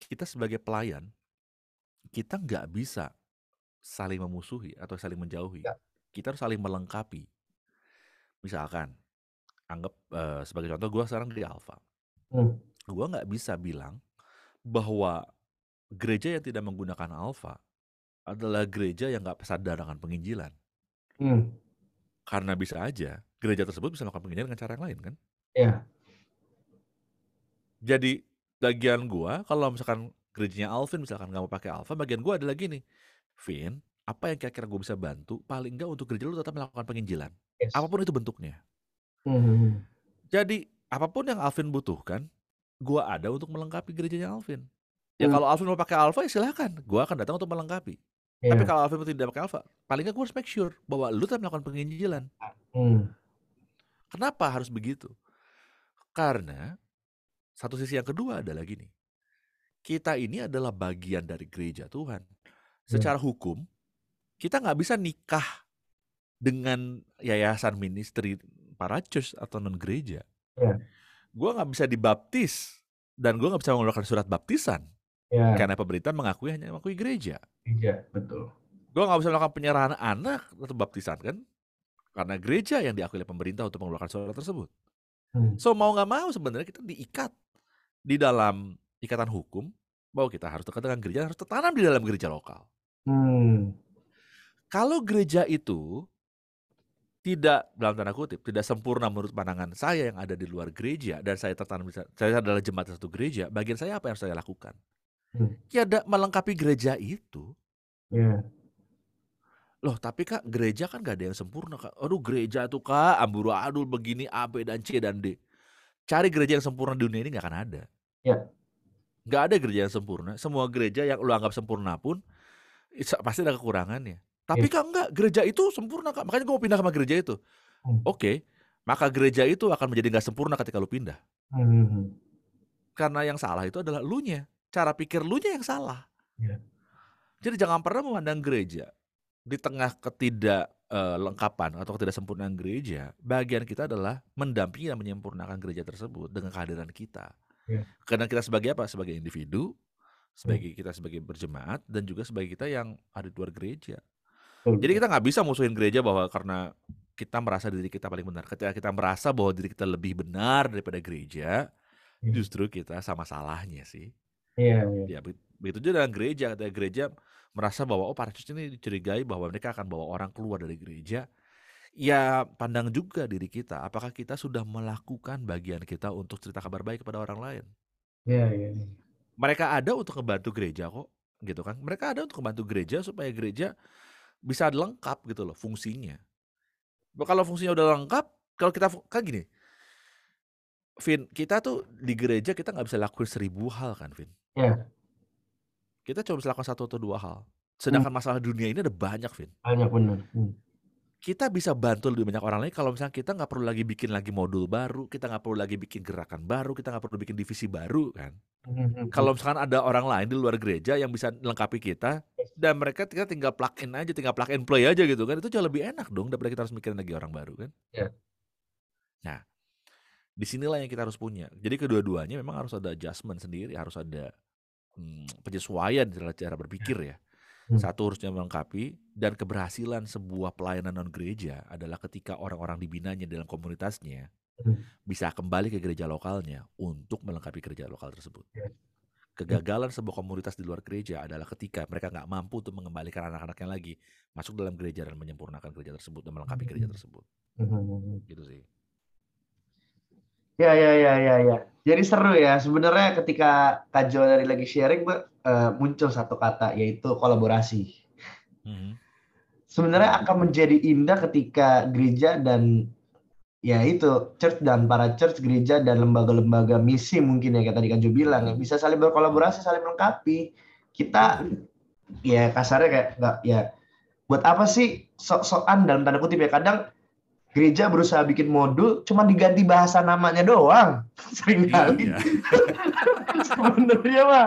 kita sebagai pelayan, kita nggak bisa saling memusuhi atau saling menjauhi. Ya. Kita harus saling melengkapi. Misalkan, anggap eh, sebagai contoh gue sekarang di Alfa. Hmm. Gue nggak bisa bilang bahwa gereja yang tidak menggunakan alfa adalah gereja yang nggak sadar dengan penginjilan. Hmm. Karena bisa aja gereja tersebut bisa melakukan penginjilan dengan cara yang lain kan. Iya. Jadi bagian gua kalau misalkan gerejanya Alvin misalkan nggak mau pakai alfa, bagian gua adalah gini, Vin, apa yang kira-kira gue bisa bantu? Paling nggak untuk gereja lu tetap melakukan penginjilan, Yes. apa pun itu bentuknya. Hmm. Jadi apa pun yang Alvin butuhkan, gua ada untuk melengkapi gerejanya Alvin. Ya Hmm. kalau Alvin mau pakai alfa ya silahkan, gua akan datang untuk melengkapi. Iya. Tapi kalau Alvin tidak pakai alfa, paling nggak gue harus make sure bahwa lu tetap melakukan penginjilan. Hmm. Kenapa harus begitu? Karena satu sisi yang kedua adalah gini. Kita ini adalah bagian dari gereja Tuhan. Secara hukum, kita nggak bisa nikah dengan yayasan ministry para church atau non gereja. Iya. Gue nggak bisa dibaptis dan gue nggak bisa mengeluarkan surat baptisan Ya, karena pemerintah mengakui hanya mengakui gereja. iya, betul. Gue nggak bisa melakukan penyerahan anak atau baptisan kan karena gereja yang diakui oleh pemerintah untuk mengeluarkan surat tersebut. Hmm. So mau nggak mau sebenarnya kita diikat di dalam ikatan hukum bahwa kita harus dekat dengan gereja harus tertanam di dalam gereja lokal. Hmm. Kalau gereja itu tidak dalam tanda kutip tidak sempurna menurut pandangan saya yang ada di luar gereja dan saya tertanam saya adalah jemaat satu gereja, bagian saya apa yang saya lakukan? Hmm. Ya ada melengkapi gereja itu. Ya. Loh, tapi Kak, gereja kan gak ada yang sempurna, Kak. Aduh, gereja tuh Kak, amburadul begini A, B, dan C, dan D. Cari gereja yang sempurna di dunia ini gak akan ada. Ya. Gak ada gereja yang sempurna. Semua gereja yang lu anggap sempurna pun, pasti ada kekurangannya. Tapi Kak, enggak. Gereja itu sempurna, Kak. Makanya gue mau pindah sama gereja itu. Hmm. Oke, maka gereja itu akan menjadi gak sempurna ketika lu pindah. Hmm. Karena yang salah itu adalah lu nya. Cara pikir lu nya yang salah. Ya. Jadi jangan pernah memandang gereja di tengah ketidaklengkapan atau ketidaksempurnaan gereja, bagian kita adalah mendampingi dan menyempurnakan gereja tersebut dengan kehadiran kita. Ya. Karena kita sebagai apa? Sebagai individu, sebagai kita sebagai berjemaat dan juga sebagai kita yang ada di luar gereja. Jadi kita nggak bisa musuhin gereja bahwa karena kita merasa diri kita paling benar. Ketika kita merasa bahwa diri kita lebih benar daripada gereja, Ya. justru kita sama salahnya sih. Iya, iya. Ya, be- begitu juga dengan gereja. Ketika gereja merasa bahwa oh para ini dicurigai bahwa mereka akan bawa orang keluar dari gereja. Ya, pandang juga diri kita. Apakah kita sudah melakukan bagian kita untuk cerita kabar baik kepada orang lain? Iya, iya. iya. Mereka ada untuk membantu gereja kok, gitu kan? Mereka ada untuk membantu gereja supaya gereja bisa lengkap gitu loh fungsinya. Kalau fungsinya udah lengkap, kalau kita kan gini, Vin, kita tuh di gereja kita nggak bisa lakuin seribu hal kan, Vin? Iya. Kita cuma bisa lakukan satu atau dua hal. Sedangkan masalah dunia ini ada banyak, Vin. Banyak benar. Hmm. Kita bisa bantu lebih banyak orang lain kalau misalnya kita nggak perlu lagi bikin lagi modul baru, kita nggak perlu lagi bikin gerakan baru, kita nggak perlu bikin divisi baru kan. Hmm. Kalau misalkan ada orang lain di luar gereja yang bisa lengkapi kita dan mereka kita tinggal plug in aja, tinggal plug and play aja gitu kan, itu jauh lebih enak dong daripada kita harus mikirin lagi orang baru kan. Iya. Nah, di sinilah yang kita harus punya. Jadi kedua-duanya memang harus ada adjustment sendiri, harus ada hmm, penyesuaian cara cara berpikir ya. Hmm. Satu harusnya melengkapi dan keberhasilan sebuah pelayanan non gereja adalah ketika orang-orang dibinanya dalam komunitasnya Hmm. bisa kembali ke gereja lokalnya untuk melengkapi gereja lokal tersebut. Ya. Kegagalan sebuah komunitas di luar gereja adalah ketika mereka nggak mampu untuk mengembalikan anak-anaknya lagi masuk dalam gereja dan menyempurnakan gereja tersebut dan melengkapi gereja tersebut. Hmm. Gitu sih. Ya, ya, ya, ya, ya. Jadi seru ya. Sebenarnya ketika Kak Jo dari lagi sharing, eh, muncul satu kata yaitu kolaborasi. Mhm. Sebenarnya akan menjadi indah ketika gereja dan ya itu church dan para church gereja dan lembaga-lembaga misi mungkin ya kayak tadi Kak Jo bilang ya bisa saling berkolaborasi, saling melengkapi. Kita ya kasarnya kayak nggak ya buat apa sih sok-sokan dalam tanda kutip ya kadang gereja berusaha bikin modul cuma diganti bahasa namanya doang. Sering kali Iya. sebenarnya mah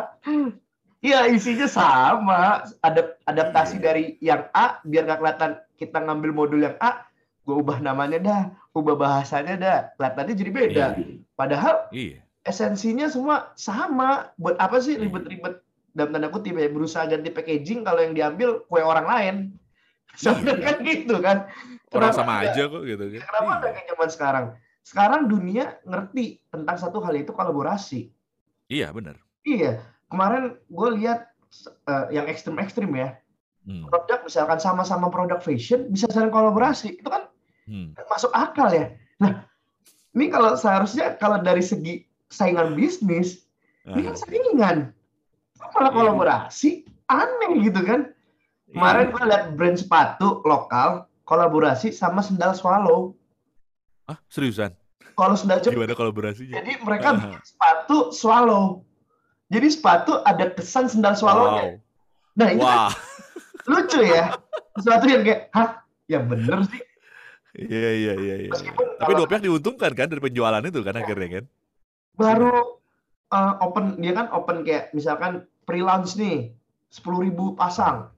iya isinya sama. Ada adaptasi Iya. dari yang A biar nggak kelihatan kita ngambil modul yang A gue ubah namanya dah ubah bahasanya dah. Kelihatannya jadi beda. Padahal Iya. esensinya semua sama. Buat apa sih Iya. ribet-ribet? Dalam tanda kutip ya berusaha ganti packaging kalau yang diambil kue orang lain sebenarnya kan gitu kan Orang Kenapa sama nggak? aja kok gitu kan. Kenapa Iya. ada kayak zaman sekarang? Sekarang dunia ngerti tentang satu hal itu kolaborasi. Iya, benar. Iya, kemarin gue lihat uh, yang ekstrim-ekstrim ya. Hmm. Produk misalkan sama-sama produk fashion bisa saling kolaborasi. Itu kan hmm. masuk akal ya. Nah, ini kalau seharusnya kalau dari segi saingan bisnis, uh. ini kan saingan. Malah iya. kolaborasi, aneh gitu kan. Iya. Kemarin gue lihat brand sepatu lokal kolaborasi sama sendal swallow. Ah, seriusan? Kalau sendal jepit. Gimana kolaborasinya? Jadi mereka uh. sepatu swallow. Jadi sepatu ada kesan sendal swallownya. Wow. Nah, itu wow. kan lucu ya. Sesuatu yang kayak, hah? Ya bener sih. Iya, iya, iya. iya. Tapi dua pihak diuntungkan kan dari penjualan itu kan ya. akhirnya kan? Baru uh, open, dia kan open kayak misalkan pre-launch nih, sepuluh ribu pasang.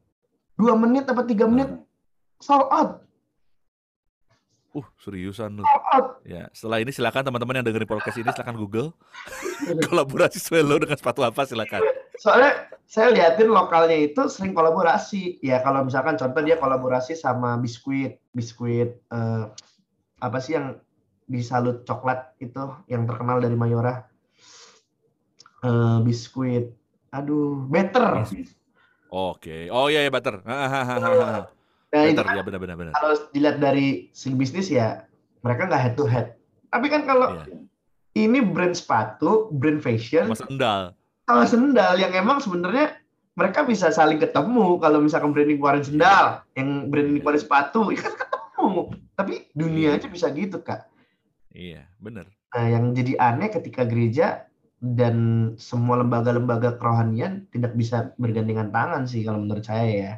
Dua menit atau tiga menit, sold out. Uh, seriusan lu. Ya, setelah ini silakan teman-teman yang dengerin podcast ini silakan Google kolaborasi Swelo dengan sepatu apa silakan. Soalnya saya liatin lokalnya itu sering kolaborasi. Ya kalau misalkan contoh dia kolaborasi sama biskuit, biskuit uh, apa sih yang disalut coklat itu yang terkenal dari Mayora. Uh, biskuit. Aduh, better. Oke. Okay. Oh iya ya, better. Nah, Better, itu kan, ya benar-benar. Benar. Kalau dilihat dari segi bisnis ya mereka nggak head to head. Tapi kan kalau yeah. ini brand sepatu, brand fashion, sama sendal, sama sendal yang emang sebenarnya mereka bisa saling ketemu. Kalau misalkan brand ini keluarin sendal, yang brand ini keluarin sepatu, kan ketemu. Tapi dunia iya. aja bisa gitu kak. Iya, benar. Nah, yang jadi aneh ketika gereja dan semua lembaga-lembaga kerohanian tidak bisa bergandengan tangan sih kalau menurut saya ya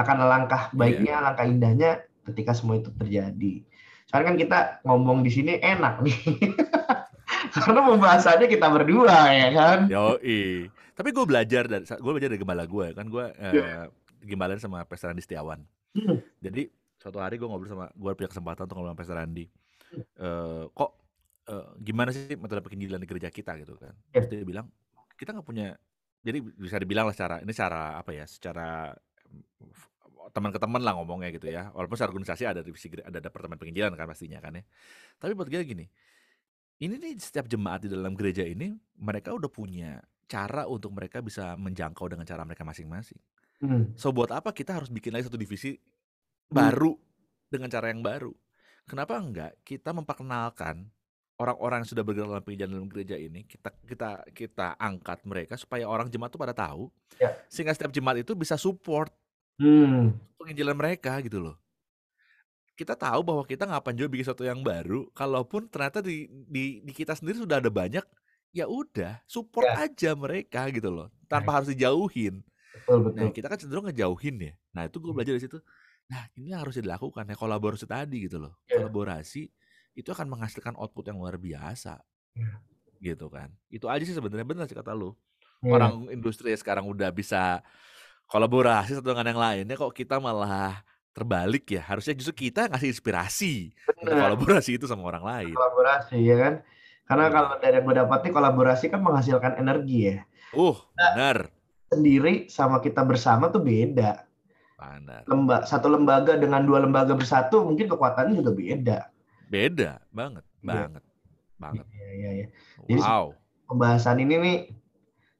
akan langkah iya. baiknya, yeah. langkah indahnya ketika semua itu terjadi. Soalnya kan kita ngomong di sini enak nih. Karena pembahasannya kita berdua ya kan. Yo, Tapi gue belajar dari gue belajar dari gembala gue kan gue yeah. uh, gembala sama Pastor Andi Setiawan. Hmm. Jadi suatu hari gue ngobrol sama gue punya kesempatan untuk ngobrol sama Pastor Andi. Uh, kok uh, gimana sih metode penginjilan di gereja kita gitu kan? Yeah. Terus dia bilang kita nggak punya jadi bisa dibilang lah secara ini secara apa ya secara teman ke teman lah ngomongnya gitu ya. Walaupun secara organisasi ada divisi ada departemen penginjilan kan pastinya kan ya. Tapi buat gue gini, ini nih setiap jemaat di dalam gereja ini mereka udah punya cara untuk mereka bisa menjangkau dengan cara mereka masing-masing. Hmm. So buat apa kita harus bikin lagi satu divisi hmm. baru dengan cara yang baru? Kenapa enggak kita memperkenalkan orang-orang yang sudah bergerak dalam penginjilan dalam gereja ini kita kita kita angkat mereka supaya orang jemaat itu pada tahu ya. sehingga setiap jemaat itu bisa support Hmm. Penginjilan mereka gitu loh. Kita tahu bahwa kita ngapain juga bikin sesuatu yang baru, kalaupun ternyata di di, di kita sendiri sudah ada banyak, ya udah support ya. aja mereka gitu loh, tanpa nah. harus dijauhin. Betul, betul. Nah kita kan cenderung ngejauhin ya. Nah itu gue hmm. belajar dari situ. Nah ini harus dilakukan ya kolaborasi tadi gitu loh. Ya. Kolaborasi itu akan menghasilkan output yang luar biasa. Ya. Gitu kan. Itu aja sih sebenarnya benar sih kata lo. Ya. Orang industri sekarang udah bisa kolaborasi satu dengan yang lainnya kok kita malah terbalik ya harusnya justru kita ngasih inspirasi Bener. kolaborasi itu sama orang lain kolaborasi ya kan karena hmm. kalau dari yang gue dapati kolaborasi kan menghasilkan energi ya uh nah, benar sendiri sama kita bersama tuh beda benar Lemba, satu lembaga dengan dua lembaga bersatu mungkin kekuatannya juga beda beda banget ya. banget banget iya iya ya. jadi wow. pembahasan ini nih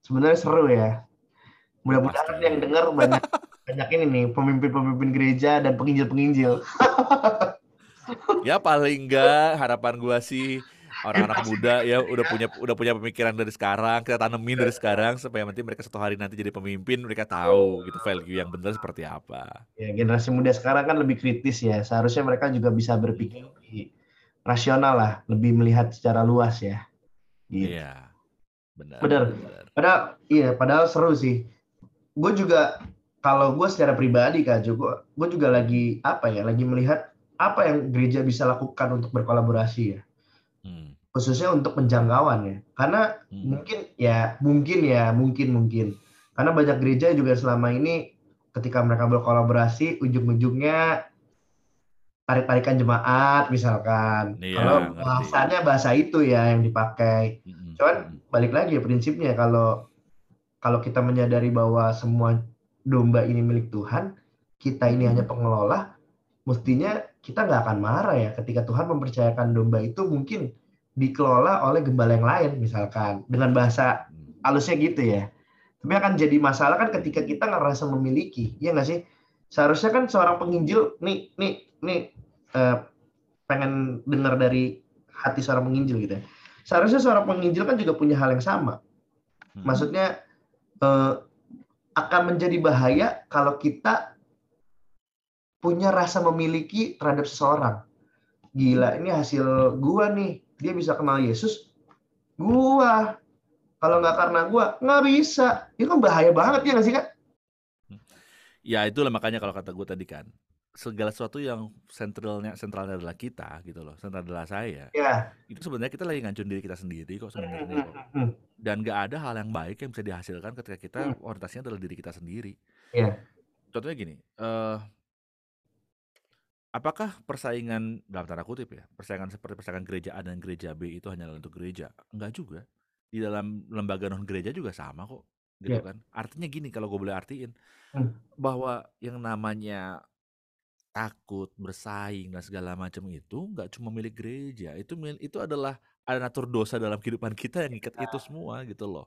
sebenarnya seru ya Mudah-mudahan yang dengar banyak banyak ini nih pemimpin-pemimpin gereja dan penginjil-penginjil. ya paling enggak harapan gua sih orang-anak muda ya udah punya udah punya pemikiran dari sekarang kita tanemin dari sekarang supaya nanti mereka satu hari nanti jadi pemimpin mereka tahu gitu value yang benar seperti apa. Ya generasi muda sekarang kan lebih kritis ya seharusnya mereka juga bisa berpikir rasional lah lebih melihat secara luas ya. Gitu. Iya benar. Benar. Padahal iya padahal seru sih gue juga kalau gue secara pribadi kak juga gue juga lagi apa ya lagi melihat apa yang gereja bisa lakukan untuk berkolaborasi ya hmm. khususnya untuk penjangkauan ya karena hmm. mungkin ya mungkin ya mungkin mungkin karena banyak gereja juga selama ini ketika mereka berkolaborasi ujung-ujungnya tarik-tarikan jemaat misalkan. Iya, kalau bahasanya bahasa itu ya yang dipakai. Cuman balik lagi ya prinsipnya kalau kalau kita menyadari bahwa semua domba ini milik Tuhan, kita ini hanya pengelola, mestinya kita nggak akan marah ya ketika Tuhan mempercayakan domba itu mungkin dikelola oleh gembala yang lain misalkan. Dengan bahasa halusnya gitu ya. Tapi akan jadi masalah kan ketika kita ngerasa memiliki, ya nggak sih? Seharusnya kan seorang penginjil, nih, nih, nih, uh, pengen dengar dari hati seorang penginjil gitu ya. Seharusnya seorang penginjil kan juga punya hal yang sama. Hmm. Maksudnya uh, akan menjadi bahaya kalau kita punya rasa memiliki terhadap seseorang. Gila, ini hasil gua nih. Dia bisa kenal Yesus. Gua kalau nggak karena gue, nggak bisa. Itu kan bahaya banget ya nggak sih, Kak? Ya itulah makanya kalau kata gue tadi kan, segala sesuatu yang sentralnya sentralnya adalah kita gitu loh, sentral adalah saya. Ya. Itu sebenarnya kita lagi ngancun diri kita sendiri kok sebenarnya kok. Dan nggak ada hal yang baik yang bisa dihasilkan ketika kita hmm. orientasinya adalah diri kita sendiri. Iya. Contohnya gini, uh, apakah persaingan dalam tanda kutip ya, persaingan seperti persaingan gereja A dan gereja B itu hanya untuk gereja? Enggak juga di dalam lembaga non gereja juga sama kok gitu yeah. kan artinya gini kalau gue boleh artiin hmm. bahwa yang namanya takut bersaing dan segala macam itu nggak cuma milik gereja itu itu adalah ada natur dosa dalam kehidupan kita yang ikat itu semua gitu loh.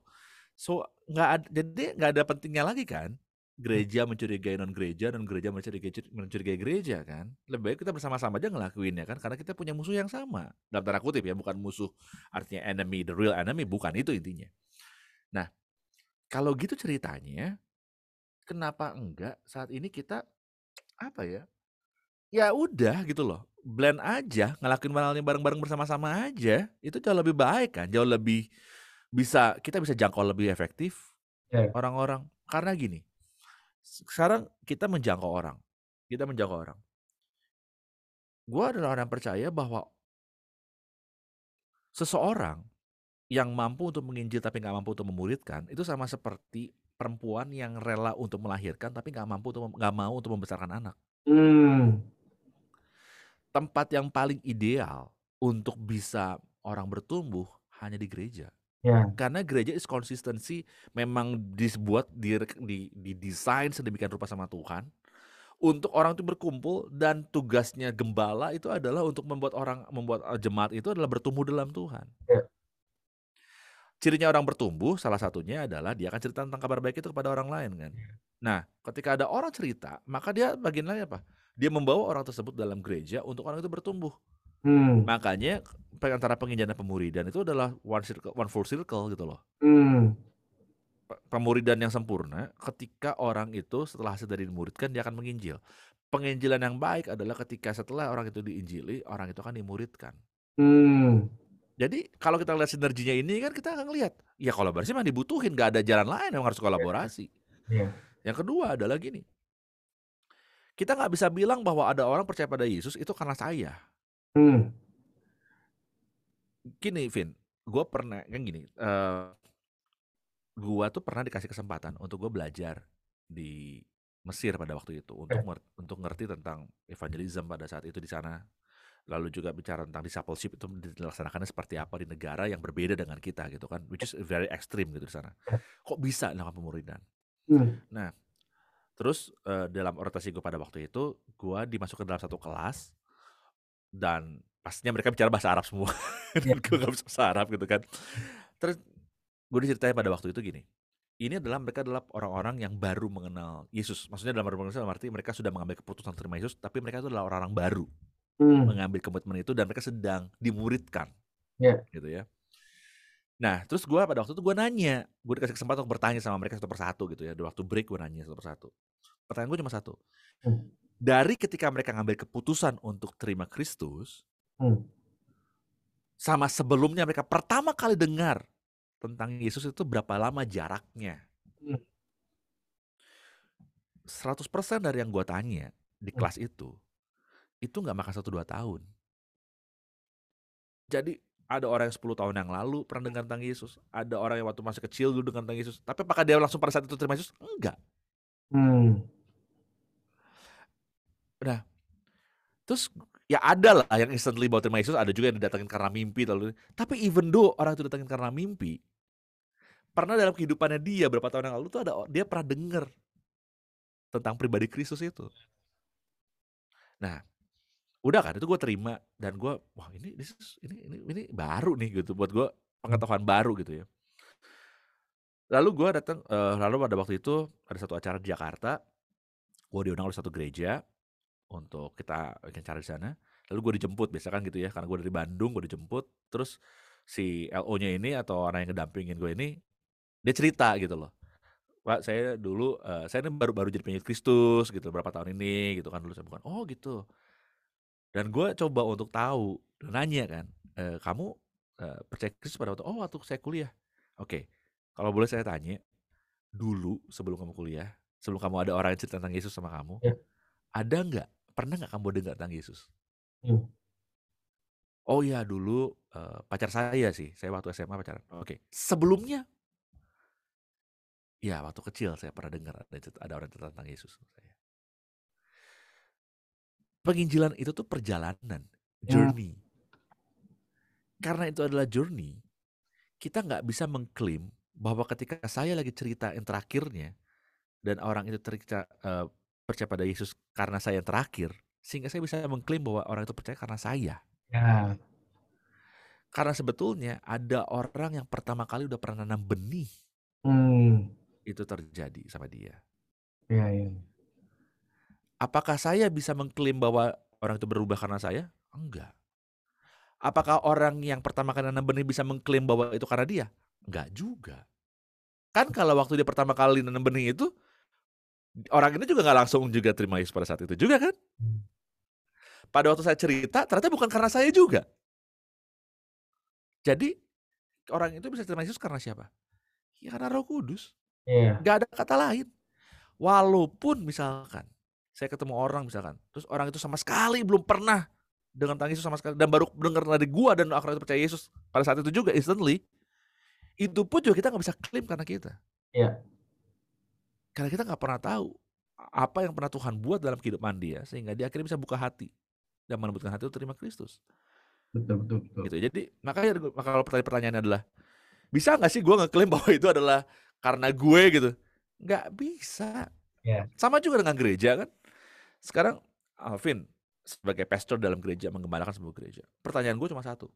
So nggak ada jadi nggak ada pentingnya lagi kan gereja mencurigai non gereja dan gereja mencurigai mencurigai gereja kan. Lebih baik kita bersama-sama aja ngelakuinnya kan karena kita punya musuh yang sama. Dalam tanda kutip ya bukan musuh artinya enemy the real enemy bukan itu intinya. Nah kalau gitu ceritanya kenapa enggak saat ini kita apa ya ya udah gitu loh blend aja ngelakuin halnya bareng-bareng bersama-sama aja itu jauh lebih baik kan jauh lebih bisa kita bisa jangkau lebih efektif ya. orang-orang yeah. karena gini sekarang kita menjangkau orang. Kita menjangkau orang. Gue adalah orang yang percaya bahwa seseorang yang mampu untuk menginjil tapi nggak mampu untuk memuridkan itu sama seperti perempuan yang rela untuk melahirkan tapi nggak mampu untuk nggak mau untuk membesarkan anak. Hmm. Tempat yang paling ideal untuk bisa orang bertumbuh hanya di gereja. Ya. Karena gereja is konsistensi memang dibuat di, di, di desain sedemikian rupa sama Tuhan untuk orang itu berkumpul dan tugasnya gembala itu adalah untuk membuat orang membuat eh, jemaat itu adalah bertumbuh dalam Tuhan. Ya. Cirinya orang bertumbuh salah satunya adalah dia akan cerita tentang kabar baik itu kepada orang lain kan. Ya. Nah, ketika ada orang cerita, maka dia bagian lain apa? Dia membawa orang tersebut dalam gereja untuk orang itu bertumbuh. Hmm. Makanya antara penginjilan dan pemuridan itu adalah one circle, one full circle gitu loh. Hmm. Pemuridan yang sempurna ketika orang itu setelah hasil dari dimuridkan dia akan menginjil. Penginjilan yang baik adalah ketika setelah orang itu diinjili, orang itu akan dimuridkan. Hmm. Jadi kalau kita lihat sinerginya ini kan kita akan lihat, ya kolaborasi memang dibutuhin, gak ada jalan lain yang harus kolaborasi. Yeah. Yang kedua adalah gini, kita nggak bisa bilang bahwa ada orang percaya pada Yesus itu karena saya. Hmm. Gini, Vin, gue pernah kan gini, uh, gua tuh pernah dikasih kesempatan untuk gue belajar di Mesir pada waktu itu untuk eh. untuk ngerti tentang evangelism pada saat itu di sana. Lalu juga bicara tentang discipleship itu dilaksanakannya seperti apa di negara yang berbeda dengan kita gitu kan, which is very extreme gitu di sana. Eh. Kok bisa melakukan pemuridan? Hmm. Nah, terus uh, dalam orientasi gue pada waktu itu, gue dimasukkan dalam satu kelas dan pastinya mereka bicara bahasa Arab semua. Dan gue gak bisa bahasa Arab gitu kan. Terus gue diceritain pada waktu itu gini ini adalah mereka adalah orang-orang yang baru mengenal Yesus. Maksudnya dalam dalam arti mereka sudah mengambil keputusan terima Yesus tapi mereka itu adalah orang-orang baru hmm. mengambil komitmen itu dan mereka sedang dimuridkan yeah. gitu ya Nah, terus gue pada waktu itu gue nanya, gue dikasih kesempatan untuk bertanya sama mereka satu persatu gitu ya. Di waktu break gue nanya satu persatu. Pertanyaan gue cuma satu. Hmm dari ketika mereka ngambil keputusan untuk terima Kristus, hmm. sama sebelumnya mereka pertama kali dengar tentang Yesus itu berapa lama jaraknya? Hmm. 100% dari yang gue tanya di hmm. kelas hmm. itu, itu nggak makan satu dua tahun. Jadi ada orang yang 10 tahun yang lalu pernah dengar tentang Yesus, ada orang yang waktu masih kecil dulu dengar tentang Yesus, tapi apakah dia langsung pada saat itu terima Yesus? Enggak. Hmm. Nah, terus ya ada lah yang instantly bawa terima Yesus, ada juga yang didatangin karena mimpi lalu. Tapi even though orang itu datangin karena mimpi, pernah dalam kehidupannya dia berapa tahun yang lalu tuh ada dia pernah dengar tentang pribadi Kristus itu. Nah, udah kan itu gue terima dan gue wah ini ini ini ini baru nih gitu buat gue pengetahuan baru gitu ya. Lalu gue datang, uh, lalu pada waktu itu ada satu acara di Jakarta, gue diundang oleh satu gereja untuk kita bikin acara di sana. Lalu gue dijemput, biasa kan gitu ya, karena gue dari Bandung, gue dijemput. Terus si LO-nya ini atau orang yang ngedampingin gue ini, dia cerita gitu loh. Pak, saya dulu, uh, saya ini baru-baru jadi pengikut Kristus gitu, berapa tahun ini gitu kan dulu saya bukan. Oh gitu. Dan gue coba untuk tahu, dan nanya kan, e, kamu uh, percaya Kristus pada waktu, oh waktu saya kuliah. Oke, okay kalau boleh saya tanya, dulu sebelum kamu kuliah, sebelum kamu ada orang yang cerita tentang Yesus sama kamu, ya. ada nggak, pernah nggak kamu dengar tentang Yesus? Hmm. Oh iya dulu uh, pacar saya sih, saya waktu SMA pacaran. Oke, okay. sebelumnya, ya waktu kecil saya pernah dengar ada, ada orang cerita tentang Yesus. Saya. Penginjilan itu tuh perjalanan, ya. journey. Ya. Karena itu adalah journey, kita nggak bisa mengklaim bahwa ketika saya lagi cerita yang terakhirnya dan orang itu cerita uh, percaya pada Yesus karena saya yang terakhir, sehingga saya bisa mengklaim bahwa orang itu percaya karena saya. Ya. Karena sebetulnya ada orang yang pertama kali udah pernah nanam benih. Hmm. Itu terjadi sama dia. Ya, ya. Apakah saya bisa mengklaim bahwa orang itu berubah karena saya? Enggak. Apakah orang yang pertama kali nanam benih bisa mengklaim bahwa itu karena dia? Enggak juga. Kan kalau waktu dia pertama kali nanam benih itu, orang ini juga nggak langsung juga terima Yesus pada saat itu juga kan? Pada waktu saya cerita, ternyata bukan karena saya juga. Jadi, orang itu bisa terima Yesus karena siapa? Ya karena roh kudus. Yeah. Gak ada kata lain. Walaupun misalkan, saya ketemu orang misalkan, terus orang itu sama sekali belum pernah dengan Yesus sama sekali, dan baru dengar dari gua dan akhirnya percaya Yesus pada saat itu juga instantly, itu pun juga kita nggak bisa klaim karena kita. Iya. Karena kita nggak pernah tahu apa yang pernah Tuhan buat dalam kehidupan dia sehingga dia akhirnya bisa buka hati dan menemukan hati untuk terima Kristus. Betul betul. betul. Gitu. Jadi makanya maka kalau pertanyaan pertanyaannya adalah bisa nggak sih gue ngeklaim bahwa itu adalah karena gue gitu? Nggak bisa. Yeah. Sama juga dengan gereja kan. Sekarang Alvin sebagai pastor dalam gereja mengembalakan sebuah gereja. Pertanyaan gue cuma satu.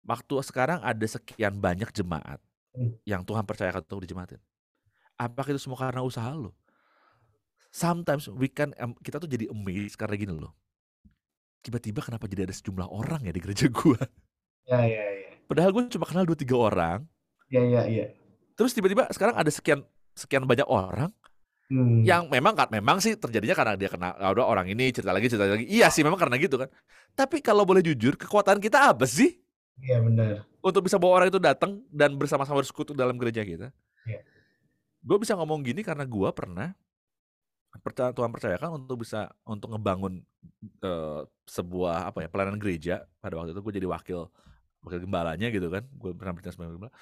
Waktu sekarang ada sekian banyak jemaat Hmm. yang Tuhan percayakan untuk dijematin. Apakah itu semua karena usaha lo? Sometimes we can kita tuh jadi amazed karena gini loh. Tiba-tiba kenapa jadi ada sejumlah orang ya di gereja gua? Ya ya ya. Padahal gue cuma kenal dua tiga orang. Ya ya ya. Terus tiba-tiba sekarang ada sekian sekian banyak orang hmm. yang memang kan memang sih terjadinya karena dia kena ada orang ini cerita lagi cerita lagi. Iya sih memang karena gitu kan. Tapi kalau boleh jujur kekuatan kita apa sih? Iya benar untuk bisa bawa orang itu datang dan bersama-sama bersekutu dalam gereja kita. Yeah. Gue bisa ngomong gini karena gue pernah percaya Tuhan percayakan untuk bisa untuk ngebangun uh, sebuah apa ya pelayanan gereja pada waktu itu gue jadi wakil wakil gembalanya gitu kan gue pernah bertindak sebagai gembala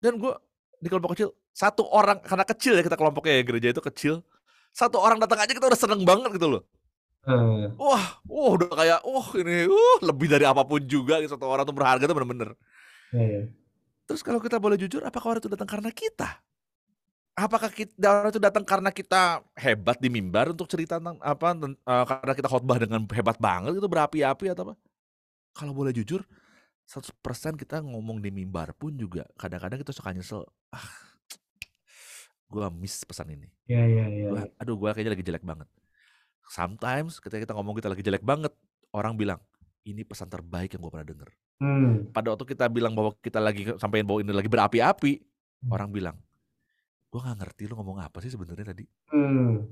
dan gue di kelompok kecil satu orang karena kecil ya kita kelompoknya ya gereja itu kecil satu orang datang aja kita udah seneng banget gitu loh Hmm. Wah, wah udah kayak, wah ini, uh, lebih dari apa pun juga gitu, satu orang tuh berharga tuh bener-bener. Iya. Terus kalau kita boleh jujur, apakah orang itu datang karena kita? Apakah kita, orang itu datang karena kita hebat di mimbar untuk cerita tentang apa? Uh, karena kita khotbah dengan hebat banget itu berapi-api atau apa? Kalau boleh jujur, 100% kita ngomong di mimbar pun juga kadang-kadang kita suka nyesel. Ah, gue miss pesan ini. Iya iya iya. Gua, aduh gue kayaknya lagi jelek banget. Sometimes ketika kita ngomong kita lagi jelek banget, orang bilang ini pesan terbaik yang gue pernah denger. Hmm. Pada waktu kita bilang bahwa kita lagi sampaikan bahwa ini lagi berapi-api, hmm. orang bilang, gue nggak ngerti lu ngomong apa sih sebenarnya tadi. Hmm.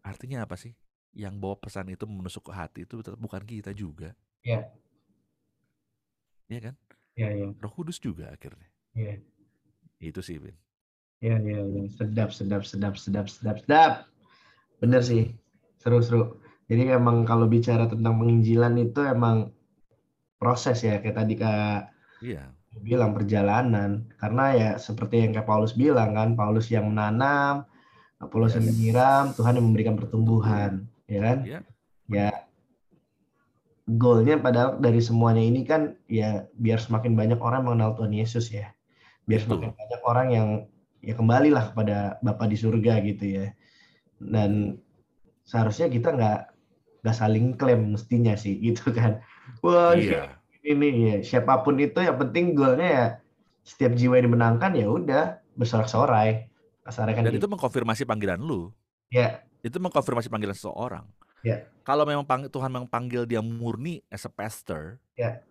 Artinya apa sih? Yang bawa pesan itu menusuk ke hati itu bukan kita juga. Iya. Iya kan? Iya, iya. Roh Kudus juga akhirnya. Iya. Itu sih, Vin. Iya, iya, iya. Sedap, sedap, sedap, sedap, sedap, sedap. Bener sih. Seru-seru. Jadi emang kalau bicara tentang penginjilan itu emang proses ya kayak tadi kak iya. bilang perjalanan karena ya seperti yang kayak Paulus bilang kan Paulus yang menanam Paulus yes. yang menyiram Tuhan yang memberikan pertumbuhan ya kan yeah. ya goalnya padahal dari semuanya ini kan ya biar semakin banyak orang mengenal Tuhan Yesus ya biar semakin Betul. banyak orang yang ya kembalilah kepada Bapa di surga gitu ya dan seharusnya kita nggak nggak saling klaim mestinya sih gitu kan Wah, iya. ini ya siapa pun itu yang penting golnya ya setiap jiwa yang dimenangkan ya udah bersorak-sorai. Kan Dan gitu. itu mengkonfirmasi panggilan lu. Ya, Itu mengkonfirmasi panggilan seseorang. Ya, Kalau memang pang- Tuhan memang panggil dia murni as a pastor, ya,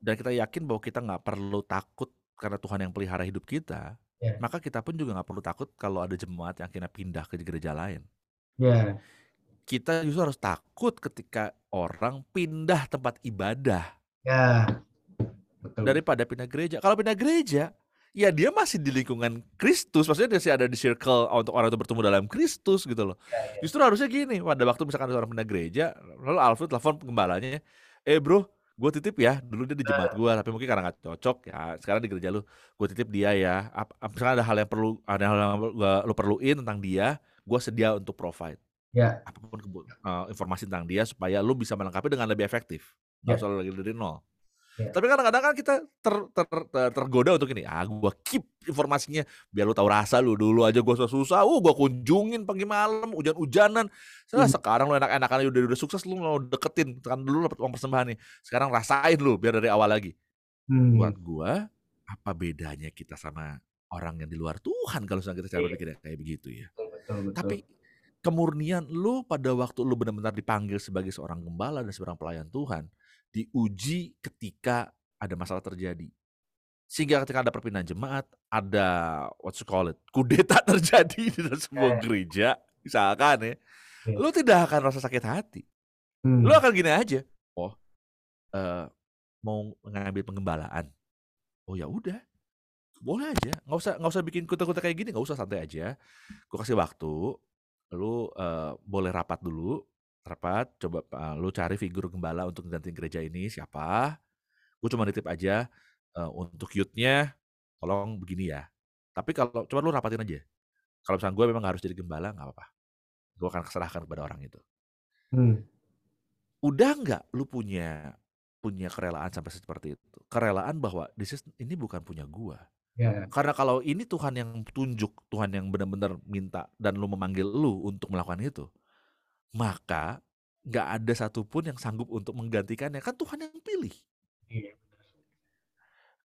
dan kita yakin bahwa kita nggak perlu takut karena Tuhan yang pelihara hidup kita, Ya. maka kita pun juga nggak perlu takut kalau ada jemaat yang akhirnya pindah ke gereja lain. ya, Kita justru harus takut ketika orang pindah tempat ibadah ya. Betul. daripada pindah gereja. Kalau pindah gereja, ya dia masih di lingkungan Kristus, maksudnya dia masih ada di circle untuk orang itu bertemu dalam Kristus gitu loh. Justru harusnya gini, pada waktu misalkan ada orang pindah gereja, lalu Alfred telepon gembalanya, eh bro, gue titip ya, dulu dia di jemaat gue, tapi mungkin karena nggak cocok ya, sekarang di gereja lu, gue titip dia ya. Ap, misalkan ada hal yang perlu, ada hal yang lu perluin tentang dia, gue sedia untuk provide Ya, apa pun eh, informasi tentang dia supaya lu bisa melengkapi dengan lebih efektif. Nggak Ya. usah lagi dari nol. Ya. Tapi kadang-kadang kan kita ter, ter, ter- tergoda untuk ini. Ah, gua keep informasinya biar lu tahu rasa lu dulu aja gua susah-susah. Uh, gua kunjungin pagi malam, hujan-hujanan. Nah, Hmm. sekarang lu enak-enakan udah udah sukses lu mau deketin. Kan dulu dapat uang persembahan nih. Sekarang rasain lu biar dari awal lagi. hmm, Buat gua apa bedanya kita sama orang yang di luar Tuhan kalau kita cara Iya. berpikir kayak begitu ya. betul, betul, betul. Tapi kemurnian lu pada waktu lu benar-benar dipanggil sebagai seorang gembala dan seorang pelayan Tuhan diuji ketika ada masalah terjadi. Sehingga ketika ada perpindahan jemaat, ada what you call it, kudeta terjadi di dalam sebuah Ya. gereja, misalkan ya, Ya. lu tidak akan rasa sakit hati. Hmm, Lu akan gini aja, oh, eh, mau ngambil penggembalaan, oh ya udah, boleh aja, nggak usah nggak usah bikin kuta-kuta kayak gini, nggak usah santai aja. Gue kasih waktu, lu eh, boleh rapat dulu, rapat, coba eh, lu cari figur gembala untuk gantiin gereja ini siapa. Gue cuma nitip aja eh, untuk youth-nya, tolong begini ya. Tapi kalau coba lu rapatin aja. Kalau misalnya gue memang harus jadi gembala, nggak apa-apa. Gue akan serahkan kepada orang itu. hmm, Udah nggak lu punya punya kerelaan sampai seperti itu? Kerelaan bahwa this is- ini bukan punya gua. Ya, Karena kalau ini Tuhan yang tunjuk, Tuhan yang benar-benar minta dan lu memanggil lu untuk melakukan itu, maka nggak ada satupun yang sanggup untuk menggantikannya. Kan Tuhan yang pilih. Iya,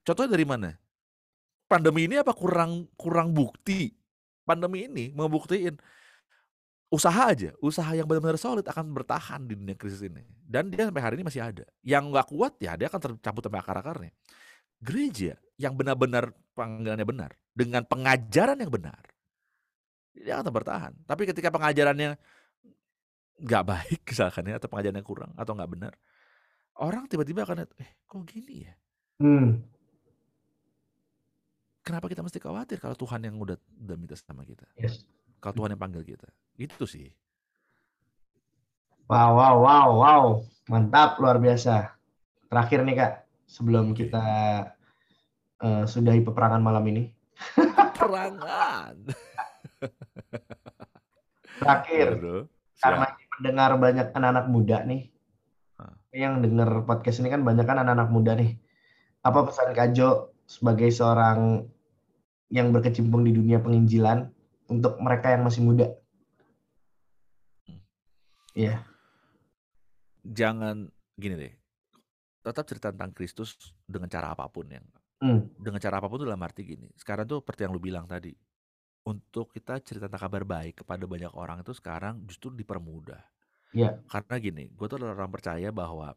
Contohnya dari mana? Pandemi ini apa kurang kurang bukti? Pandemi ini membuktiin usaha aja, usaha yang benar-benar solid akan bertahan di dunia krisis ini. Dan dia sampai hari ini masih ada. Yang nggak kuat ya dia akan tercabut sampai akar-akarnya. Gereja yang benar-benar panggilannya benar dengan pengajaran yang benar, dia akan bertahan. Tapi ketika pengajarannya nggak baik misalkan ya, atau pengajarannya kurang atau nggak benar, orang tiba-tiba akan eh kok gini ya? hmm, Kenapa kita mesti khawatir kalau Tuhan yang udah udah minta sama kita? yes. Kalau Tuhan yang panggil kita. Itu sih. Wow, wow, wow, wow. Mantap, luar biasa. Terakhir nih Kak, sebelum Oke. kita eh, sudahi peperangan malam ini. Perangan. Terakhir, Bro. karena mendengar banyak anak-anak muda nih. Hah. Yang dengar podcast ini kan banyak kan anak-anak muda nih. Apa pesan Kak Jo sebagai seorang yang berkecimpung di dunia penginjilan untuk mereka yang masih muda? Iya, Jangan gini deh. Tetap cerita tentang Kristus dengan cara apa pun yang hmm, dengan cara apa pun tuh dalam arti gini. Sekarang tuh seperti yang lu bilang tadi. Untuk kita cerita tentang kabar baik kepada banyak orang itu sekarang justru dipermudah. Iya. Karena gini, gue tuh adalah orang percaya bahwa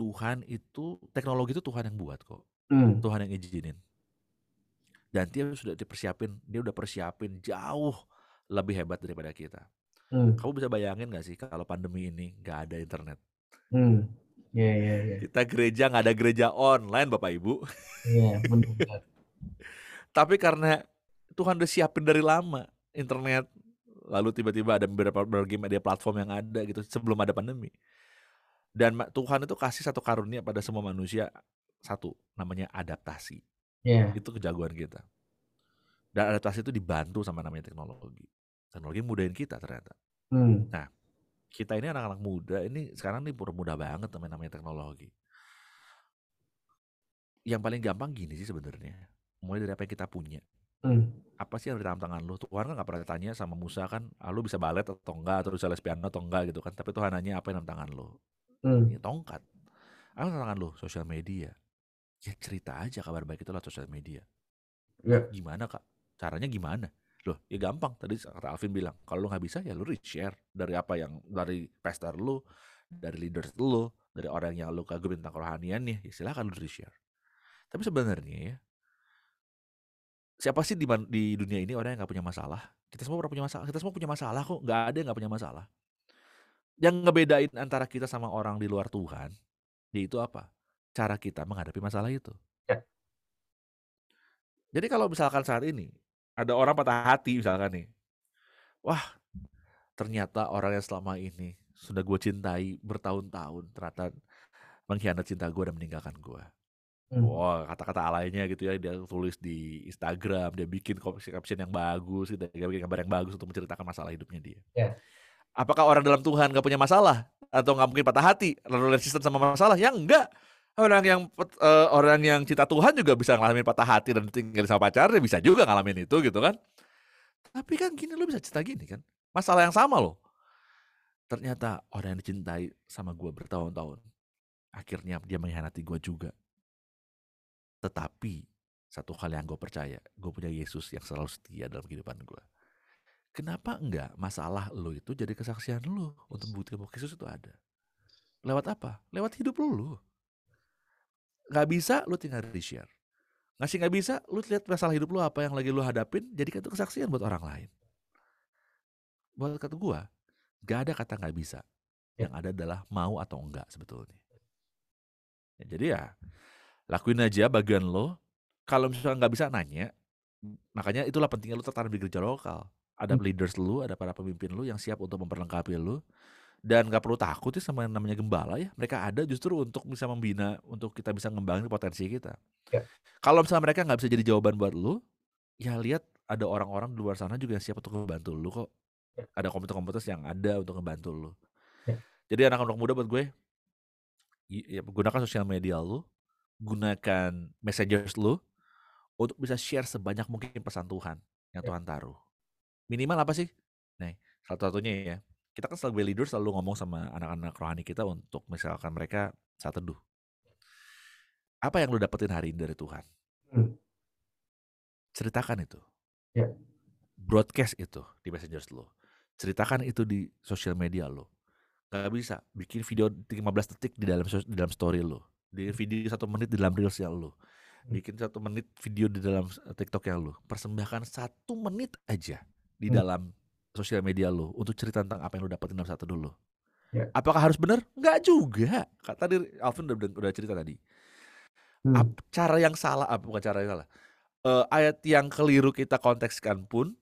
Tuhan itu teknologi itu Tuhan yang buat kok. hmm, Tuhan yang izinin. Dan dia sudah dipersiapin, dia udah persiapin jauh lebih hebat daripada kita. hmm, Kamu bisa bayangin gak sih kalau pandemi ini nggak ada internet? hmm. Iya, iya, iya. Kita gereja nggak ada gereja online Bapak Ibu. Iya, benar. Tapi karena Tuhan udah siapin dari lama internet, lalu tiba-tiba ada beberapa berbagai media platform yang ada gitu sebelum ada pandemi. Dan Tuhan itu kasih satu karunia pada semua manusia satu namanya adaptasi. Iya, Itu kejagoan kita. Dan adaptasi itu dibantu sama namanya teknologi. Teknologi mudahin kita ternyata. hmm, Kita ini anak-anak muda ini sekarang nih mudah banget namanya namanya teknologi. Yang paling gampang gini sih sebenarnya. Mulai dari apa yang kita punya. hmm, Apa sih yang ada di dalam tangan lu? Tuhan kan gak pernah tanya sama Musa kan, ah, lu bisa balet atau enggak, atau bisa les piano atau enggak gitu kan. Tapi Tuhan nanya apa yang dalam tangan lu? hmm, Ya, tongkat. Apa yang dalam tangan lu? Sosial media. Ya cerita aja kabar baik itu lewat sosial media. Ya. Gimana kak? Caranya gimana? Loh, ya gampang. Tadi kata Alvin bilang, kalau lu nggak bisa ya lu share dari apa yang dari pastor lu, dari leaders lu, dari orang yang lu kagum tentang kerohaniannya, ya silakan lu share. Tapi sebenarnya ya, siapa sih di, di dunia ini orang yang nggak punya masalah? Kita semua pernah punya masalah. Kita semua punya masalah kok. Nggak ada yang nggak punya masalah. Yang ngebedain antara kita sama orang di luar Tuhan, yaitu apa? Cara kita menghadapi masalah itu. Ya. Jadi kalau misalkan saat ini ada orang patah hati misalkan nih, wah ternyata orang yang selama ini sudah gue cintai bertahun-tahun ternyata mengkhianat cinta gue dan meninggalkan gue. Hmm. Wah kata-kata alainya gitu ya dia tulis di Instagram, dia bikin caption yang bagus, gitu, dia bikin gambar yang bagus untuk menceritakan masalah hidupnya dia. Ya. Apakah orang dalam Tuhan gak punya masalah atau nggak mungkin patah hati lalu resisten sama masalah? Ya enggak. Orang yang eh, orang yang cinta Tuhan juga bisa ngalamin patah hati dan tinggal sama pacarnya bisa juga ngalamin itu gitu kan. Tapi kan gini lo bisa cerita gini kan. Masalah yang sama loh. Ternyata orang yang dicintai sama gue bertahun-tahun. Akhirnya dia mengkhianati gue juga. Tetapi satu hal yang gue percaya, gue punya Yesus yang selalu setia dalam kehidupan gue. Kenapa enggak masalah lo itu jadi kesaksian lo untuk membuktikan bahwa Yesus itu ada? Lewat apa? Lewat hidup lo. Nggak bisa, lo tinggal di-share. Ngasih nggak bisa, lu lihat masalah hidup lu apa yang lagi lu hadapin, jadikan itu kesaksian buat orang lain. Buat kata gua, nggak ada kata nggak bisa. Ya. Yang ada adalah mau atau enggak sebetulnya. Ya, jadi ya, lakuin aja bagian lo. Kalau misalnya nggak bisa nanya, makanya itulah pentingnya lu tertanam di gereja lokal. Ada Hmm. leaders lu, ada para pemimpin lu yang siap untuk memperlengkapi lu. Dan nggak perlu takut sih sama yang namanya gembala ya. Mereka ada justru untuk bisa membina, untuk kita bisa ngembangin potensi kita. Ya. Kalau misalnya mereka nggak bisa jadi jawaban buat lu, ya lihat ada orang-orang di luar sana juga yang siap untuk membantu lu kok. Ya. Ada komunitas-komunitas yang ada untuk membantu lu. Ya. Jadi anak-anak muda buat gue, ya, gunakan sosial media lu, gunakan messengers lu untuk bisa share sebanyak mungkin pesan Tuhan yang Ya. Tuhan taruh. Minimal apa sih? Nah, satu-satunya ya, kita kan sebagai leader selalu ngomong sama anak-anak rohani kita untuk misalkan mereka saat teduh. Apa yang lu dapetin hari ini dari Tuhan? Hmm. Ceritakan itu. Ya. Broadcast itu di messengers lo. Ceritakan itu di sosial media lo. Gak bisa bikin video 15 detik di dalam di dalam story lo. Di video satu menit di dalam reels yang lo. Hmm. Bikin satu menit video di dalam TikTok yang lo. Persembahkan satu menit aja di Hmm. Sosial media lo untuk cerita tentang apa yang lo dapetin dalam satu dulu. Ya. Apakah harus benar? Enggak juga. Kata tadi Alvin udah, udah cerita tadi. Hmm. Ap- cara yang salah, apa bukan cara yang salah. Eh, ayat yang keliru kita kontekskan pun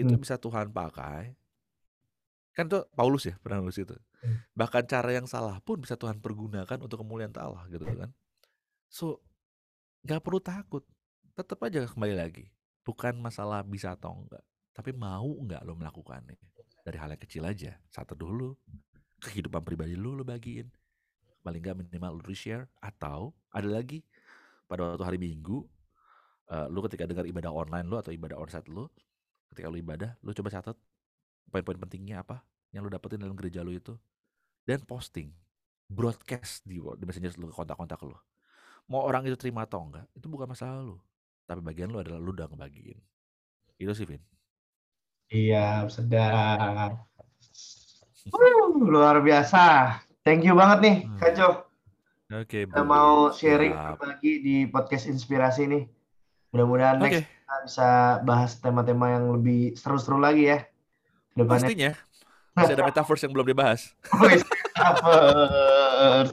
itu Hmm. bisa Tuhan pakai. Kan itu Paulus ya pernah nulis itu. Hmm. Bahkan cara yang salah pun bisa Tuhan pergunakan untuk kemuliaan Allah gitu kan. So nggak perlu takut. Tetap aja kembali lagi. Bukan masalah bisa atau enggak, tapi mau enggak lo melakukannya. Dari hal yang kecil aja. Satu dulu kehidupan pribadi lu lo bagiin. Paling enggak minimal lu share atau ada lagi pada waktu hari Minggu eh, lu ketika dengar ibadah online lu atau ibadah onsite lu ketika lu ibadah lu coba catat poin-poin pentingnya apa yang lu dapetin dalam gereja lu itu dan posting broadcast di di messenger lu ke kontak-kontak lu mau orang itu terima atau enggak itu bukan masalah lu tapi bagian lu adalah lu udah ngebagiin itu sih Vin Iya, sedap. Wuh, luar biasa. Thank you banget nih, Hmm. Kak Jo. oke Kita bro. mau sharing berbagi di podcast inspirasi nih. Mudah-mudahan oke next kita bisa bahas tema-tema yang lebih seru-seru lagi ya. Depannya. pastinya masih ada metaverse yang belum dibahas Wih, metaverse.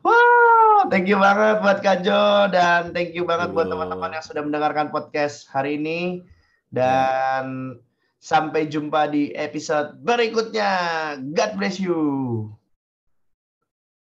Wow, thank you banget buat Kak Jo dan thank you banget buat teman-teman yang sudah mendengarkan podcast hari ini dan sampai jumpa di episode berikutnya. God bless you.